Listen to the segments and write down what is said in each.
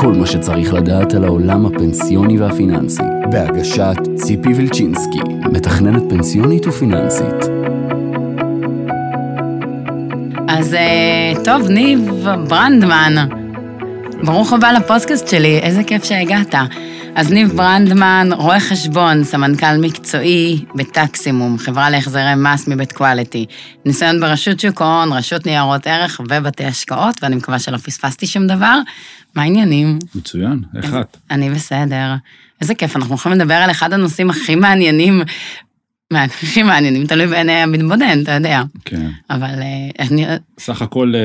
כל מה שצריך לדעת על העולם הפנסיוני והפיננסי, בהגשת ציפי וילצ'ינסקי, מתכננת פנסיונית ופיננסית. אז אה, טוב, ניב ברנדמן, ברוך הבא לפודקאסט שלי, איזה כיף שהגעת. אז ניב ברנדמן, רואה חשבון, סמנכ"ל מקצועי בטקסימום, חברה להחזרי מס מבית קואליטי. ניסיון ברשות שוק ההון, רשות ניירות ערך ובתי השקעות, ואני מקווה שלא פספסתי שום דבר. מה העניינים? מצוין, איך את? אני בסדר. איזה כיף, אנחנו יכולים לדבר על אחד הנושאים הכי מעניינים, הכי מעניינים, תלוי בעיני המתבונן, אתה יודע. כן. אבל אה, אני... סך הכל אה,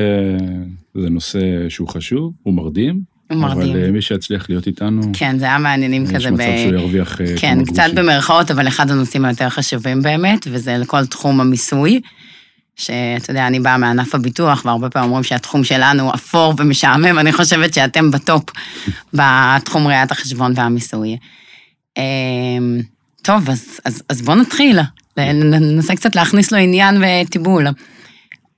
זה נושא שהוא חשוב, הוא מרדים. הוא מרדים. אבל אה, מי שיצליח להיות איתנו, כן, זה היה מעניינים כזה יש מצב שהוא ירוויח כן, קצת גרושים. במרכאות, אבל אחד הנושאים היותר חשובים באמת, וזה לכל תחום המיסוי. שאתה יודע, אני באה מענף הביטוח, והרבה פעמים אומרים שהתחום שלנו אפור ומשעמם, אני חושבת שאתם בטופ בתחום ראיית החשבון והמיסוי. אמ, טוב, אז, אז, אז בואו נתחיל, ננסה קצת להכניס לו עניין וטיבול.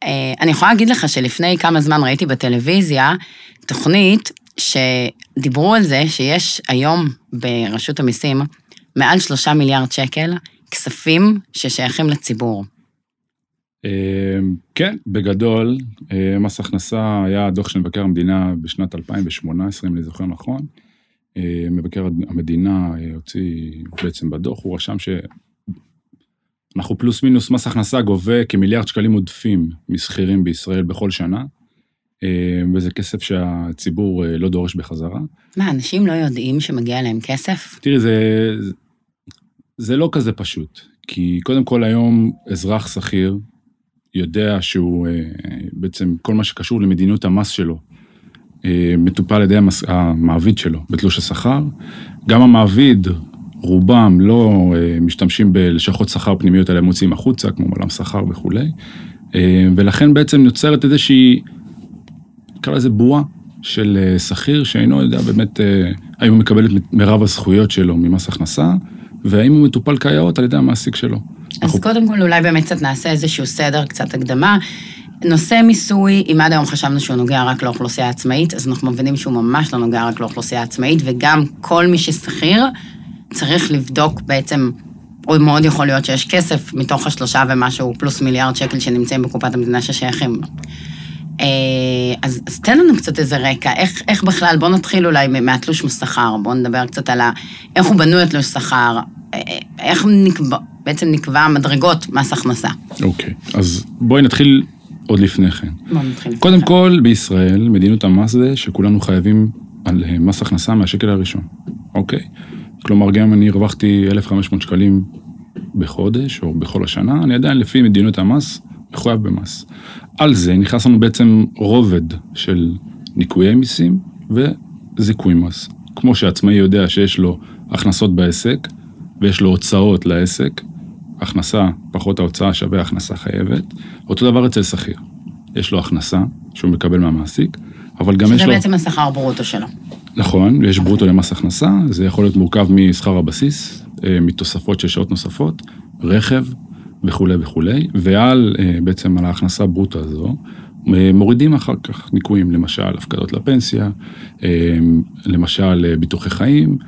אה, אני יכולה להגיד לך שלפני כמה זמן ראיתי בטלוויזיה תוכנית שדיברו על זה שיש היום ברשות המיסים מעל שלושה מיליארד שקל כספים ששייכים לציבור. אה, כן, בגדול, אה, מס הכנסה היה דוח של מבקר המדינה בשנת 2018, אם אני זוכר נכון. אה, מבקר המדינה אה, הוציא בעצם בדוח, הוא רשם שאנחנו פלוס מינוס מס הכנסה גובה כמיליארד שקלים עודפים משכירים בישראל בכל שנה, וזה כסף שהציבור אה, לא דורש בחזרה. מה, אנשים לא יודעים שמגיע להם כסף? תראי, זה, זה לא כזה פשוט, כי קודם כל היום אזרח שכיר יודע שהוא, אה, בעצם כל מה שקשור למדיניות המס שלו, אה, מטופל על ידי המס, המעביד שלו בתלוש השכר. גם המעביד, רובם לא אה, משתמשים בלשכות שכר פנימיות, אלא הם מוציאים החוצה, כמו מעולם שכר וכולי, ולכן בעצם נוצרת איזושהי, נקרא לזה בועה של שכיר שאינו יודע באמת האם הוא מקבל את מירב הזכויות שלו ממס הכנסה, והאם הוא מטופל כיאות על ידי המעסיק שלו. אז אנחנו- קודם כל אולי באמת קצת נעשה איזשהו סדר, קצת הקדמה. נושא מיסוי, אם עד היום חשבנו שהוא נוגע רק לאוכלוסייה עצמאית, אז אנחנו מבינים שהוא ממש לא נוגע רק לאוכלוסייה עצמאית, וגם כל מי ששכיר צריך לבדוק בעצם, או מאוד יכול להיות שיש כסף מתוך השלושה ומשהו פלוס מיליארד שקל שנמצאים בקופת המדינה ששייכים לו. אה, אז, אז תן לנו קצת איזה רקע, איך, איך בכלל, בואו נתחיל אולי מהתלוש משכר, בואו נדבר קצת על ה, איך הוא בנוי התלוש שכר, אה, איך נקבע, בעצם נקבע מדרגות מס הכנסה. אוקיי, אז בואי נתחיל עוד לפני כן. בואו נתחיל. קודם כל, בישראל, מדיניות המס זה שכולנו חייבים על אה, מס הכנסה מהשקל הראשון, אוקיי? כלומר, גם אם אני הרווחתי 1,500 שקלים בחודש או בכל השנה, אני עדיין לפי מדיניות המס מחויב במס. על זה נכנס לנו בעצם רובד של ניכויי מיסים וזיכוי מס. כמו שעצמאי יודע שיש לו הכנסות בעסק ויש לו הוצאות לעסק, הכנסה פחות ההוצאה שווה הכנסה חייבת, אותו דבר אצל שכיר. יש לו הכנסה שהוא מקבל מהמעסיק, אבל גם יש שזה לו... בעצם השכר ברוטו שלו. נכון, יש ברוטו למס הכנסה, זה יכול להיות מורכב משכר הבסיס, אה, מתוספות של שעות נוספות, רכב וכולי וכולי, ועל, אה, בעצם על ההכנסה ברוטו הזו, אה, מורידים אחר כך ניכויים, למשל הפקדות לפנסיה, למשל ביטוחי חיים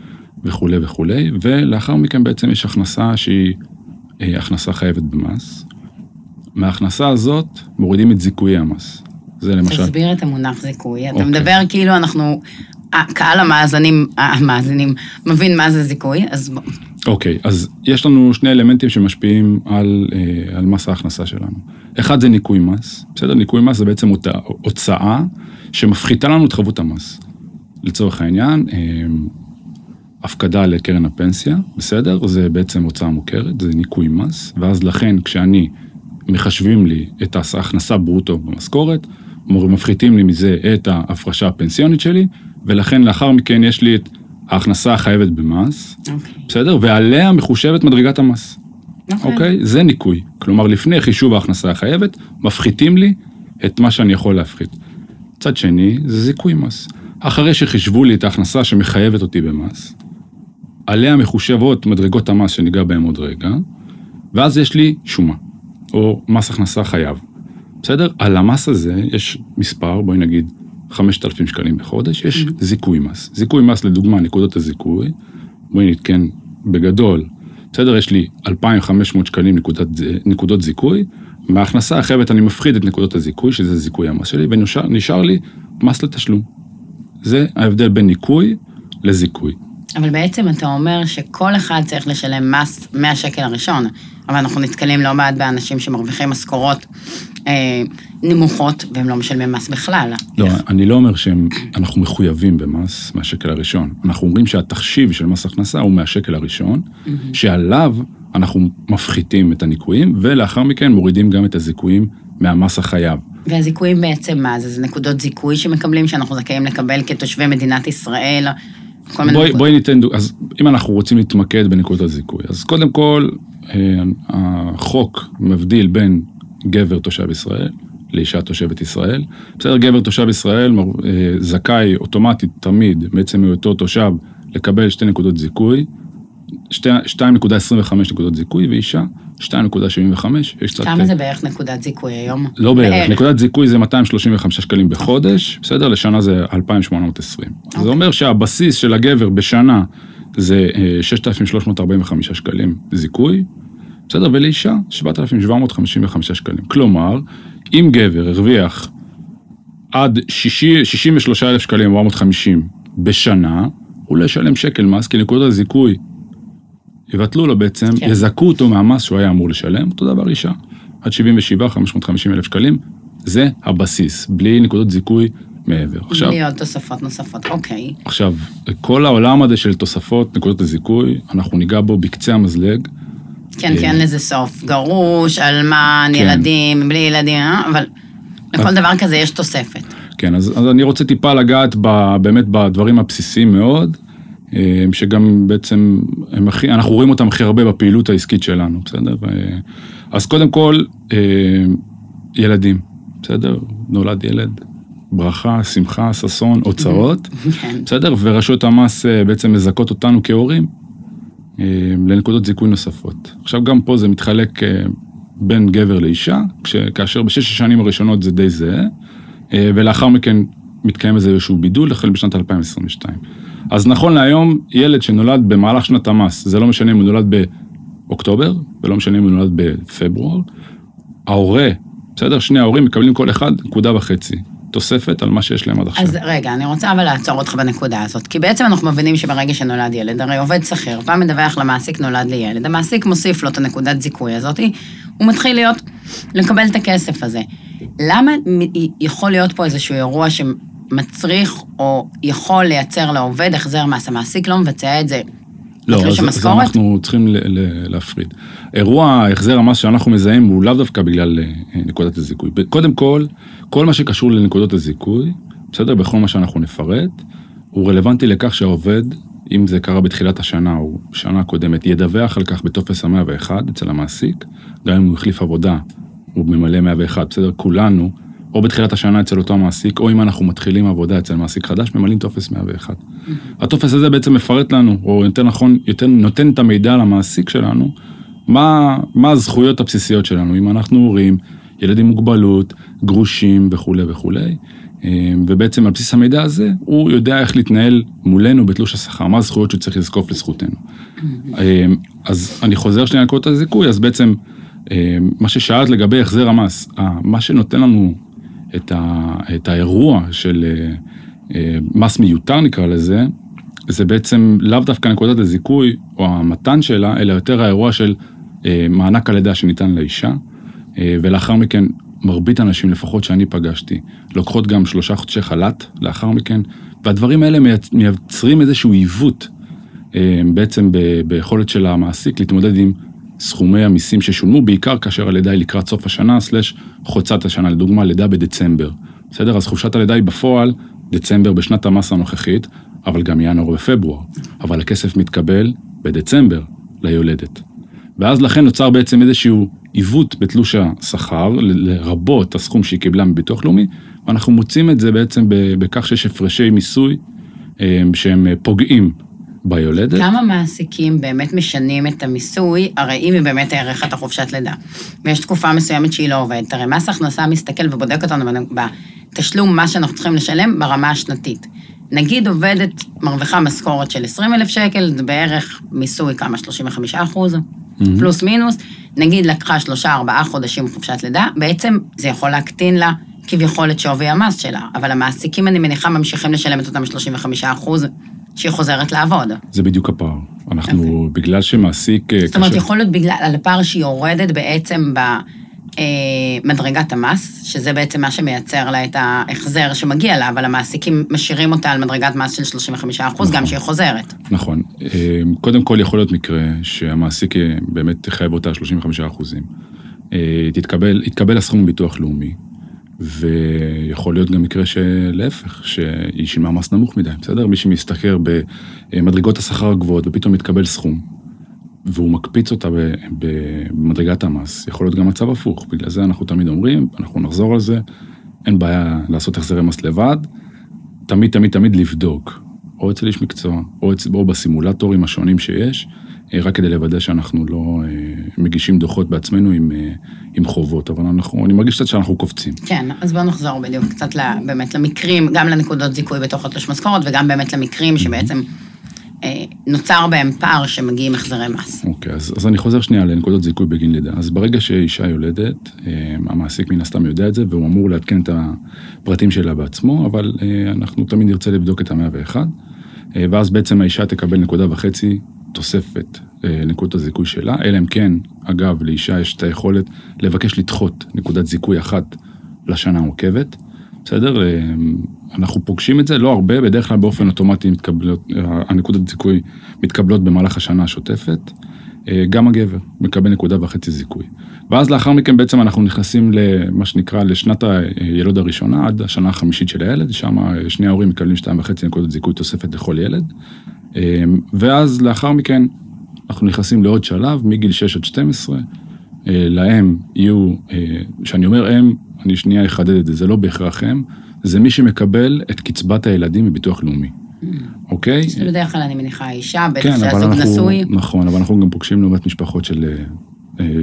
וכולי וכולי, ולאחר מכן בעצם יש הכנסה שהיא הכנסה חייבת במס. מההכנסה הזאת מורידים את זיכויי המס. זה למשל... תסביר את המונח זיכוי. אתה אוקיי. מדבר כאילו אנחנו, אה, קהל המאזינים, אה, המאזינים, מבין מה זה זיכוי, אז בוא. אוקיי, אז יש לנו שני אלמנטים שמשפיעים על, אה, על מס ההכנסה שלנו. אחד זה ניכוי מס, בסדר? ניכוי מס זה בעצם אותה, הוצאה שמפחיתה לנו את חבות המס. לצורך העניין, אה, הפקדה לקרן הפנסיה, בסדר? זה בעצם הוצאה מוכרת, זה ניכוי מס, ואז לכן כשאני, מחשבים לי את ההכנסה ברוטו במשכורת, מפחיתים לי מזה את ההפרשה הפנסיונית שלי, ולכן לאחר מכן יש לי את ההכנסה החייבת במס, אוקיי. בסדר? ועליה מחושבת מדרגת המס, אוקיי? זה ניכוי. כלומר, לפני חישוב ההכנסה החייבת, מפחיתים לי את מה שאני יכול להפחית. מצד שני, זה זיכוי מס. אחרי שחישבו לי את ההכנסה שמחייבת אותי במס, עליה מחושבות מדרגות המס שניגע בהן עוד רגע, ואז יש לי שומה, או מס הכנסה חייב. בסדר? על המס הזה יש מספר, בואי נגיד 5,000 שקלים בחודש, יש זיכוי מס. זיכוי מס, לדוגמה, נקודות הזיכוי, בואי נתקן בגדול, בסדר, יש לי 2,500 שקלים נקודת, נקודות זיכוי, מההכנסה החייבת אני מפחיד את נקודות הזיכוי, שזה זיכוי המס שלי, ונשאר לי מס לתשלום. זה ההבדל בין ניכוי לזיכוי. אבל בעצם אתה אומר שכל אחד צריך לשלם מס מהשקל הראשון, אבל אנחנו נתקלים לא מעט באנשים שמרוויחים משכורות אה, נמוכות, והם לא משלמים מס בכלל. לא, איך? אני לא אומר שאנחנו מחויבים במס מהשקל הראשון. אנחנו אומרים שהתחשיב של מס הכנסה הוא מהשקל הראשון, mm-hmm. שעליו אנחנו מפחיתים את הניכויים, ולאחר מכן מורידים גם את הזיכויים מהמס החייב. והזיכויים בעצם מה זה? זה נקודות זיכוי שמקבלים, שאנחנו זכאים לקבל כתושבי מדינת ישראל? בואי, בואי ניתן, אז אם אנחנו רוצים להתמקד בנקודות הזיכוי, אז קודם כל, אה, החוק מבדיל בין גבר תושב ישראל לאישה תושבת ישראל. בסדר, גבר תושב ישראל אה, זכאי אוטומטית תמיד, בעצם מאותו תושב, לקבל שתי נקודות זיכוי, 2.25 נקודות זיכוי, ואישה 2.75, יש קצת... כמה זה בערך נקודת זיכוי היום? לא בערך, בערך. נקודת זיכוי זה 235 שקלים בחודש, בסדר? לשנה זה 2,820. Okay. זה אומר שהבסיס של הגבר בשנה זה 6,345 אה, שקלים זיכוי, בסדר? ולאישה 7,755 שקלים. כלומר, אם גבר הרוויח עד 63,000 שקלים 450 בשנה, הוא לא ישלם שקל מס, כי נקודות הזיכוי יבטלו לו בעצם, כן. יזכו אותו מהמס שהוא היה אמור לשלם, אותו דבר אישה. עד 77, 550 אלף שקלים, זה הבסיס, בלי נקודות זיכוי מעבר. עכשיו, בלי עוד תוספות נוספות, אוקיי. עכשיו, כל העולם הזה של תוספות נקודות הזיכוי, אנחנו ניגע בו בקצה המזלג. כן, כן, לזה סוף. גרוש, אלמן, כן. ילדים, בלי ילדים, אה? אבל לכל דבר כזה יש תוספת. כן, אז, אז אני רוצה טיפה לגעת ב, באמת בדברים הבסיסיים מאוד. אה, שגם בעצם, הם הכי, אנחנו רואים אותם הכי הרבה בפעילות העסקית שלנו, בסדר? אז קודם כל, אה, ילדים, בסדר? נולד ילד, ברכה, שמחה, ששון, הוצאות, כן. בסדר? ורשויות המס אה, בעצם מזכות אותנו כהורים לנקודות זיכוי נוספות. עכשיו גם פה זה מתחלק בין גבר לאישה, כאשר בשש השנים הראשונות זה די זהה, ולאחר מכן מתקיים איזה איזשהו בידול החל בשנת 2022. אז נכון להיום, ילד שנולד במהלך שנת המס, זה לא משנה אם הוא נולד באוקטובר, ולא משנה אם הוא נולד בפברואר, ההורה, בסדר? שני ההורים מקבלים כל אחד נקודה וחצי. תוספת על מה שיש להם עד עכשיו. אז רגע, אני רוצה אבל לעצור אותך בנקודה הזאת, כי בעצם אנחנו מבינים שברגע שנולד ילד, הרי עובד שכיר, פעם מדווח למעסיק נולד לי ילד, המעסיק מוסיף לו את הנקודת זיכוי הזאת, הוא מתחיל להיות, לקבל את הכסף הזה. למה יכול להיות פה איזשהו אירוע מצריך או יכול לייצר לעובד החזר מס. המעסיק לא מבצע את זה. לא, אז, אז אנחנו צריכים ל- ל- להפריד. אירוע החזר המס שאנחנו מזהים הוא לאו דווקא בגלל אה, נקודת הזיכוי. קודם כל, כל מה שקשור לנקודות הזיכוי, בסדר? בכל מה שאנחנו נפרט, הוא רלוונטי לכך שהעובד, אם זה קרה בתחילת השנה או שנה קודמת, ידווח על כך בטופס המאה ואחד אצל המעסיק, גם אם הוא החליף עבודה, הוא ממלא 101, בסדר? כולנו או בתחילת השנה אצל אותו המעסיק, או אם אנחנו מתחילים עבודה אצל מעסיק חדש, ממלאים טופס 101. Mm-hmm. הטופס הזה בעצם מפרט לנו, או יותר נכון, יותר נותן את המידע למעסיק שלנו, מה, מה הזכויות הבסיסיות שלנו, אם אנחנו הורים, ילדים עם מוגבלות, גרושים וכולי וכולי. אה, ובעצם על בסיס המידע הזה, הוא יודע איך להתנהל מולנו בתלוש השכר, מה הזכויות שהוא צריך לזקוף לזכותנו. Mm-hmm. אה, אז אני חוזר שנייה לנקודות הזיכוי, אז בעצם אה, מה ששאלת לגבי החזר המס, מה שנותן לנו את, ה, את האירוע של אה, אה, מס מיותר נקרא לזה, זה בעצם לאו דווקא נקודת הזיכוי או המתן שלה, אלא יותר האירוע של אה, מענק הלידה שניתן לאישה, ולאחר מכן מרבית הנשים, לפחות שאני פגשתי, לוקחות גם שלושה חודשי חל"ת לאחר מכן, והדברים האלה מייצרים איזשהו עיוות בעצם ביכולת של המעסיק להתמודד עם סכומי המיסים ששולמו, בעיקר כאשר הלידה היא לקראת סוף השנה, סלש חוצת השנה, לדוגמה לידה בדצמבר. בסדר? אז חופשת הלידה היא בפועל דצמבר בשנת המס הנוכחית, אבל גם ינואר ופברואר. אבל הכסף מתקבל בדצמבר ליולדת. ואז לכן נוצר בעצם איזשהו עיוות בתלוש השכר, לרבות הסכום שהיא קיבלה מביטוח לאומי, ואנחנו מוצאים את זה בעצם בכך שיש הפרשי מיסוי אה, שהם פוגעים ביולדת. כמה מעסיקים באמת משנים את המיסוי, הרי אם היא באמת האריכה את החופשת לידה, ויש תקופה מסוימת שהיא לא עובדת, הרי מס הכנסה מסתכל ובודק אותנו בתשלום מה שאנחנו צריכים לשלם ברמה השנתית. נגיד עובדת מרוויחה משכורת של 20 אלף שקל, זה בערך מיסוי כמה? 35 אחוז, Mm-hmm. פלוס מינוס, נגיד לקחה שלושה, ארבעה חודשים חופשת לידה, בעצם זה יכול להקטין לה כביכול את שווי המס שלה, אבל המעסיקים, אני מניחה, ממשיכים לשלם את אותם 35 אחוז שהיא חוזרת לעבוד. זה בדיוק הפער. אנחנו, בגלל שמעסיק... אה, זאת אומרת, קשה- יכול להיות בגלל, על הפער שהיא יורדת בעצם במדרגת המס, שזה בעצם מה שמייצר לה את ההחזר שמגיע לה, אבל המעסיקים משאירים אותה על מדרגת מס של 35 אחוז, גם נכון. שהיא חוזרת. נכון. אה, קודם כל יכול להיות מקרה שהמעסיק אה, באמת יחייב אותה 35 אחוזים. אה, תתקבל, יתקבל הסכום מביטוח לאומי, ויכול להיות גם מקרה שלהפך, שהיא שילמה מס נמוך מדי, בסדר? מי שמשתכר במדרגות השכר הגבוהות ופתאום מתקבל סכום, והוא מקפיץ אותה במדרגת המס, יכול להיות גם מצב הפוך. בגלל זה אנחנו תמיד אומרים, אנחנו נחזור על זה, אין בעיה לעשות החזרי מס לבד, תמיד, תמיד, תמיד לבדוק, או אצל איש מקצוע, או, אצל, או בסימולטורים השונים שיש, רק כדי לוודא שאנחנו לא אה, מגישים דוחות בעצמנו עם, אה, עם חובות, אבל אנחנו, אני מרגיש קצת שאנחנו קופצים. כן, אז בואו נחזור בדיוק קצת ל- באמת למקרים, גם לנקודות זיכוי בתוך התלוש משכורת, וגם באמת למקרים שבעצם אה, נוצר בהם פער שמגיעים החזרי מס. אוקיי, אז, אז אני חוזר שנייה לנקודות זיכוי בגין לידה. אז ברגע שאישה יולדת, אה, המעסיק מן הסתם יודע את זה, והוא אמור לעדכן את הפרטים שלה בעצמו, אבל אה, אנחנו תמיד נרצה לבדוק את המאה ואחד, אה, ואז בעצם האישה תקבל נקודה וחצי תוספת אה, נקודות הזיכוי שלה, אלא אם כן, אגב, לאישה יש את היכולת לבקש לדחות נקודת זיכוי אחת לשנה העוקבת. בסדר? אה, אנחנו פוגשים את זה, לא הרבה, בדרך כלל באופן אוטומטי מתקבלות, הנקודות זיכוי מתקבלות במהלך השנה השוטפת. אה, גם הגבר מקבל נקודה וחצי זיכוי. ואז לאחר מכן בעצם אנחנו נכנסים למה שנקרא לשנת הילוד הראשונה, עד השנה החמישית של הילד, שם אה, שני ההורים מקבלים שתיים וחצי נקודות זיכוי תוספת לכל ילד. אה, ואז לאחר מכן אנחנו נכנסים לעוד שלב, מגיל 6 עד 12, אה, להם יהיו, אה, כשאני אומר הם, אני שנייה אחדד את זה, זה לא בהכרח הם, זה מי שמקבל את קצבת הילדים מביטוח לאומי, אוקיי? שזה בדרך כלל, אני מניחה, האישה, בטח כן, שהזוג נשוי. נכון, אבל אנחנו גם פוגשים לעומת משפחות של אה,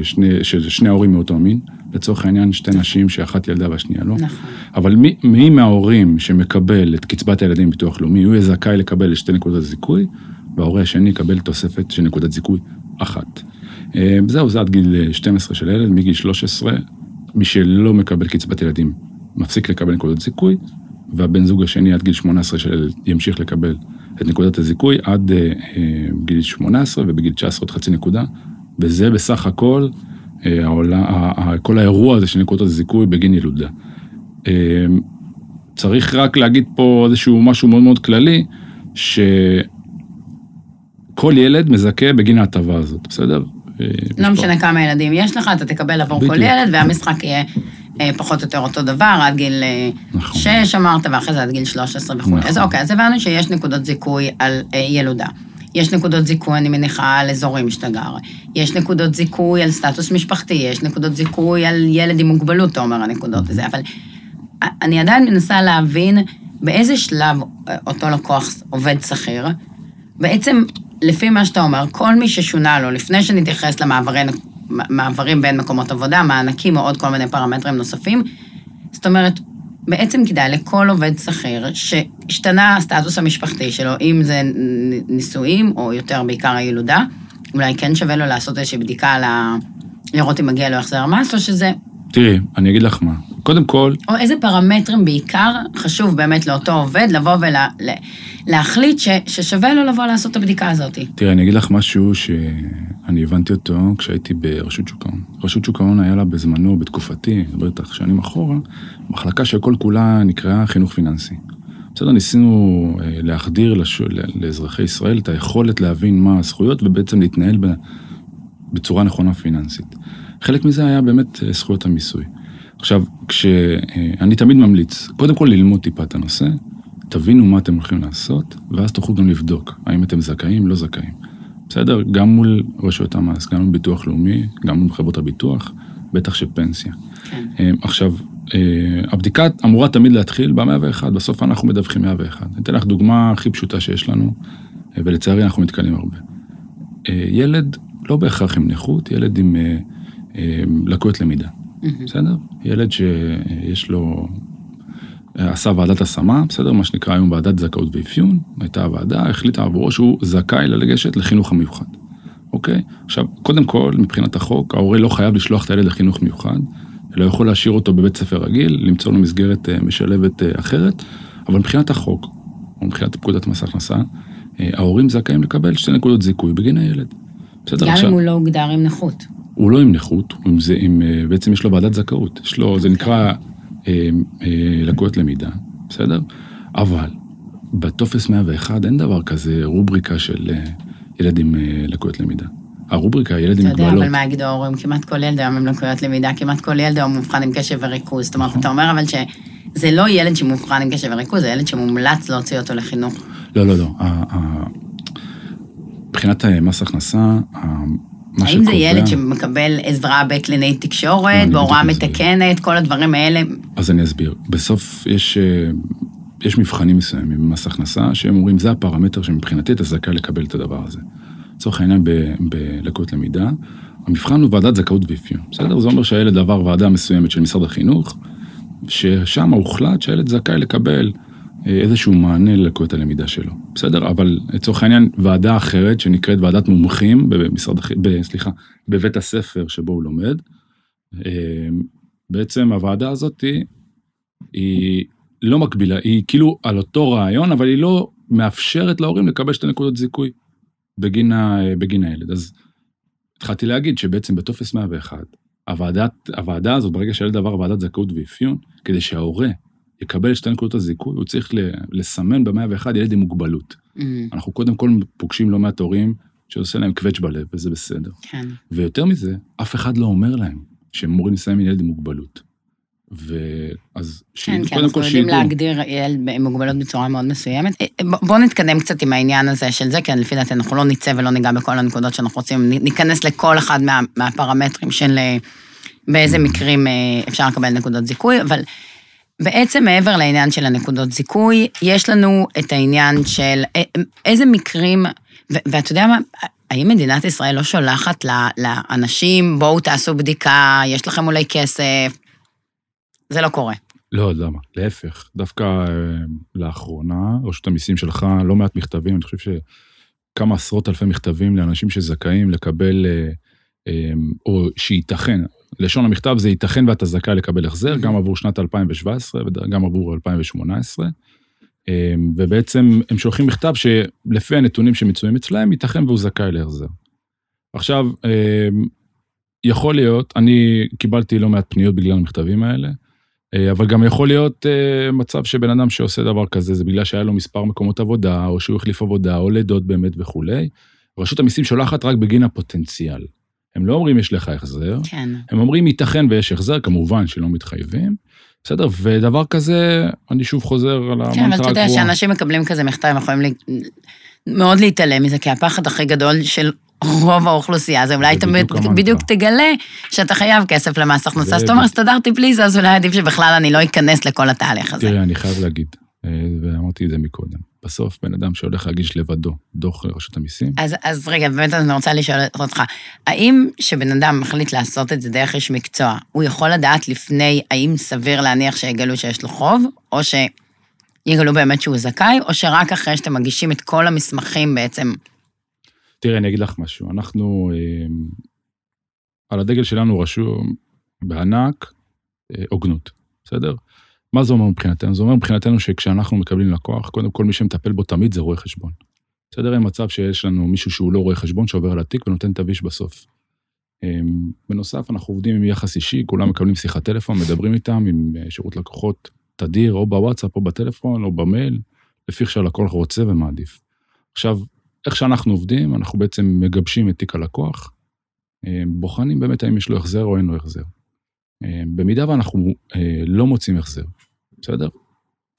שני, של שני ההורים מאותו מין, לצורך העניין שתי נשים שאחת ילדה והשנייה לא. נכון. אבל מי, מי מההורים שמקבל את קצבת הילדים בביטוח לאומי, הוא יהיה זכאי לקבל את שתי נקודות זיכוי, וההורה השני יקבל תוספת של נקודת זיכוי אחת. אה, זהו, זה עד גיל אה, 12 של הילד, מגיל 13, מי שלא מקבל קצבת ילדים מפסיק לקבל נקודות זיכוי, והבן זוג השני עד גיל 18 של הילד ימשיך לקבל את נקודת הזיכוי עד אה, אה, גיל 18 ובגיל 19 עוד חצי נקודה, וזה בסך הכל אה, העולה, כל האירוע הזה של נקודות הזיכוי בגין ילודה. אה, צריך רק להגיד פה איזשהו משהו מאוד מאוד כללי, שכל ילד מזכה בגין ההטבה הזאת, בסדר? אה, לא משנה כמה ילדים יש לך, אתה תקבל עבור כל. ילד, והמשחק יהיה פחות או יותר אותו דבר, עד גיל אה, נכון. 6 אמרת, ואחרי זה עד גיל 13 וכו'. נכון. אז אוקיי, אז הבנו שיש נקודות זיכוי על ילודה. יש נקודות זיכוי, אני מניחה, על אזורים שאתה גר. יש נקודות זיכוי על סטטוס משפחתי, יש נקודות זיכוי על ילד עם מוגבלות, אתה אומר, הנקודות הזה. אבל אני עדיין מנסה להבין באיזה שלב אה, אותו לקוח עובד שכיר. בעצם, לפי מה שאתה אומר, כל מי ששונה לו, לפני שנתייחס למעברים מעברים בין מקומות עבודה, מענקים או עוד כל מיני פרמטרים נוספים, זאת אומרת, בעצם כדאי לכל עובד שכיר שהשתנה הסטטוס המשפחתי שלו, אם זה נישואים או יותר בעיקר הילודה, אולי כן שווה לו לעשות איזושהי בדיקה ה... לראות אם מגיע לו החזר מס, או שזה... תראי, אני אגיד לך מה. קודם כל, או איזה פרמטרים בעיקר חשוב באמת לאותו עובד לבוא ולהחליט ש, ששווה לו לבוא לעשות את הבדיקה הזאת. תראה, אני אגיד לך משהו שאני הבנתי אותו כשהייתי ברשות שוק ההון. רשות שוק ההון היה לה בזמנו, בתקופתי, אני מדבר איתך שנים אחורה, מחלקה שכל כולה נקראה חינוך פיננסי. בסדר, ניסינו אה, להחדיר לש... לאזרחי ישראל את היכולת להבין מה הזכויות ובעצם להתנהל ב... בצורה נכונה פיננסית. חלק מזה היה באמת אה, זכויות המיסוי. עכשיו, כשאני תמיד ממליץ, קודם כל ללמוד טיפה את הנושא, תבינו מה אתם הולכים לעשות, ואז תוכלו גם לבדוק האם אתם זכאים, לא זכאים. בסדר? גם מול רשויות המס, גם מול ביטוח לאומי, גם מול חברות הביטוח, בטח שפנסיה. כן. אה, עכשיו, אה, הבדיקה אמורה תמיד להתחיל ב-101, בסוף אנחנו מדווחים 101. אני אתן לך דוגמה הכי פשוטה שיש לנו. ולצערי אנחנו נתקלים הרבה. ילד לא בהכרח עם נכות, ילד עם לקויות למידה, בסדר? ילד שיש לו, עשה ועדת השמה, בסדר? מה שנקרא היום ועדת זכאות ואפיון, הייתה הוועדה, החליטה עבורו שהוא זכאי ללגשת לחינוך המיוחד. אוקיי? עכשיו, קודם כל, מבחינת החוק, ההורה לא חייב לשלוח את הילד לחינוך מיוחד, אלא יכול להשאיר אותו בבית ספר רגיל, למצוא לו מסגרת אה, משלבת אה, אחרת, אבל מבחינת החוק, או מבחינת פקודת מס הכנסה, אה, ההורים זכאים לקבל שתי נקודות זיכוי בגין הילד. בסדר, גם עכשיו... אם הוא לא הוגדר עם נכות. הוא לא עם נכות, עם זה, עם, בעצם יש לו ועדת זכאות. יש לו, זה נקרא אה, אה, לקויות למידה, בסדר? אבל בטופס 101 אין דבר כזה רובריקה של אה, ילד עם אה, לקויות למידה. הרובריקה, ילד עם מגבלות. אתה יודע, אבל מה יגידו ההורים? כמעט כל ילד היום עם לקויות למידה, כמעט כל ילד היום מאובחן עם קשב וריכוז. זאת אומרת, נכון. אתה אומר אבל שזה לא ילד שמאובחן עם קשב וריכוז, זה ילד שמומלץ להוציא אותו לחינוך. לא, לא, לא. מבחינת אה, מס הכנסה, מה שקובע... האם זה ילד שמקבל עזרה בקלינאי תקשורת, לא, בהוראה מתקנת, כל הדברים האלה? אז אני אסביר. בסוף יש אה, יש מבחנים מסוימים במס הכנסה, שהם אומרים, זה הפרמטר שמבחינתי אתה זכאי לקבל את הדבר הזה. לצורך העניין בלקות למידה, המבחן הוא ועדת זכאות ואפיון, בסדר? זה אומר שהילד עבר ועדה מסוימת של משרד החינוך, ששם הוחלט שהילד זכאי לקבל איזשהו מענה ללקויות הלמידה שלו, בסדר? אבל לצורך העניין, ועדה אחרת שנקראת ועדת מומחים במשרד, ב, סליחה, בבית הספר שבו הוא לומד, אה, בעצם הוועדה הזאת היא לא מקבילה, היא כאילו על אותו רעיון, אבל היא לא מאפשרת להורים לקבל שתי נקודות זיכוי בגין, ה, בגין הילד. אז התחלתי להגיד שבעצם בטופס 101, הוועדת, הוועדה הזאת, ברגע שהילד עבר ועדת זכאות ואפיון, כדי שההורה יקבל את שתי נקודות הזיכוי, הוא צריך לסמן ב-101 ילד עם מוגבלות. Mm. אנחנו קודם כל פוגשים לא מעט הורים שעושה להם קווץ' בלב, וזה בסדר. כן. ויותר מזה, אף אחד לא אומר להם שהם אמורים לסיים עם ילד עם מוגבלות. ואז כן, כן, אנחנו יודעים להגדיר ילד עם מוגבלות בצורה מאוד מסוימת. אה, בואו נתקדם קצת עם העניין הזה של זה, כי לפי דעתי אנחנו לא נצא ולא ניגע בכל הנקודות שאנחנו רוצים, ניכנס לכל אחד מה, מהפרמטרים של אה, באיזה מקרים אה, אפשר לקבל נקודות זיכוי, אבל בעצם מעבר לעניין של הנקודות זיכוי, יש לנו את העניין של איזה מקרים, ואתה יודע מה, האם מדינת ישראל לא שולחת לאנשים, בואו תעשו בדיקה, יש לכם אולי כסף, זה לא קורה. לא, למה? להפך. דווקא אה, לאחרונה, רשות המיסים שלחה לא מעט מכתבים, אני חושב שכמה עשרות אלפי מכתבים לאנשים שזכאים לקבל, אה, אה, או שייתכן, לשון המכתב זה ייתכן ואתה זכאי לקבל החזר, גם עבור שנת 2017 וגם עבור 2018. ובעצם הם שולחים מכתב שלפי הנתונים שמצויים אצלהם, ייתכן והוא זכאי להחזר. עכשיו, יכול להיות, אני קיבלתי לא מעט פניות בגלל המכתבים האלה, אה, אבל גם יכול להיות uh, מצב שבן אדם שעושה דבר כזה, זה בגלל שהיה לו מספר מקומות עבודה, או שהוא החליף עבודה, או לידות באמת וכולי. רשות המיסים שולחת רק בגין הפוטנציאל. הם לא אומרים יש לך החזר, כן. הם אומרים ייתכן ויש החזר, כמובן שלא מתחייבים. בסדר, ודבר כזה, אני שוב חוזר על המנטרה הגבוהה. כן, אבל אתה יודע, שאנשים מקבלים כזה מכתב, הם יכולים לי... מאוד להתעלם מזה, כי הפחד הכי גדול של רוב האוכלוסייה, זה אולי אתה בדיוק תגלה שאתה חייב כסף למס הכנסה, אז אתה אומר, הסתדרתי בלי זה, אז אולי עדיף שבכלל אני לא אכנס לכל התהליך הזה. תראה, אני חייב להגיד, ואמרתי את זה מקודם, בסוף בן אדם שהולך להגיש לבדו דוח לרשות המיסים. אז, אז רגע, באמת אני רוצה לשאול אותך, האם שבן אדם מחליט לעשות את זה דרך איש מקצוע, הוא יכול לדעת לפני האם סביר להניח שיגלו שיש לו חוב, או שיגלו באמת שהוא זכאי, או שרק אחרי שאתם מגישים את כל המסמכים בעצם תראה, אני אגיד לך משהו. אנחנו, אה, על הדגל שלנו רשום בענק אה, הוגנות, בסדר? מה זה אומר מבחינתנו? זה אומר מבחינתנו שכשאנחנו מקבלים לקוח, קודם כל מי שמטפל בו תמיד זה רואה חשבון. בסדר? אין מצב שיש לנו מישהו שהוא לא רואה חשבון שעובר על התיק ונותן תביש בסוף. אה, בנוסף, אנחנו עובדים עם יחס אישי, כולם מקבלים שיחת טלפון, מדברים איתם עם שירות לקוחות תדיר, או בוואטסאפ, או בטלפון, או במייל, לפי איך שהלקוח רוצה ומעדיף. עכשיו, איך שאנחנו עובדים, אנחנו בעצם מגבשים את תיק הלקוח, אה, בוחנים באמת האם יש לו החזר או אין לו החזר. אה, במידה ואנחנו אה, לא מוצאים החזר, בסדר?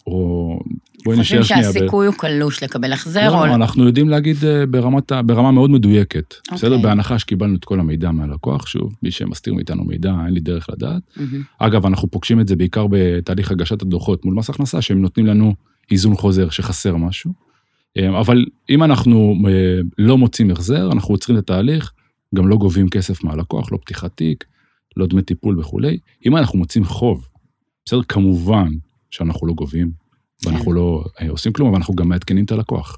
או בואי נשאר שנייה. חושבים שהסיכוי ב... הוא קלוש לקבל החזר? לא, או... אנחנו יודעים להגיד ברמת, ברמה מאוד מדויקת, okay. בסדר? אוקיי. בהנחה שקיבלנו את כל המידע מהלקוח, שוב, מי שמסתיר מאיתנו מידע, אין לי דרך לדעת. Mm-hmm. אגב, אנחנו פוגשים את זה בעיקר בתהליך הגשת הדוחות מול מס הכנסה, שהם נותנים לנו איזון חוזר שחסר משהו. אה, אבל אם אנחנו אה, לא מוצאים החזר, אנחנו עוצרים את התהליך, גם לא גובים כסף מהלקוח, לא פתיחת תיק, לא דמי טיפול וכולי. אם אנחנו מוצאים חוב, בסדר, כמובן שאנחנו לא גובים, ואנחנו לא אה, עושים כלום, אבל אנחנו גם מעדכנים את הלקוח.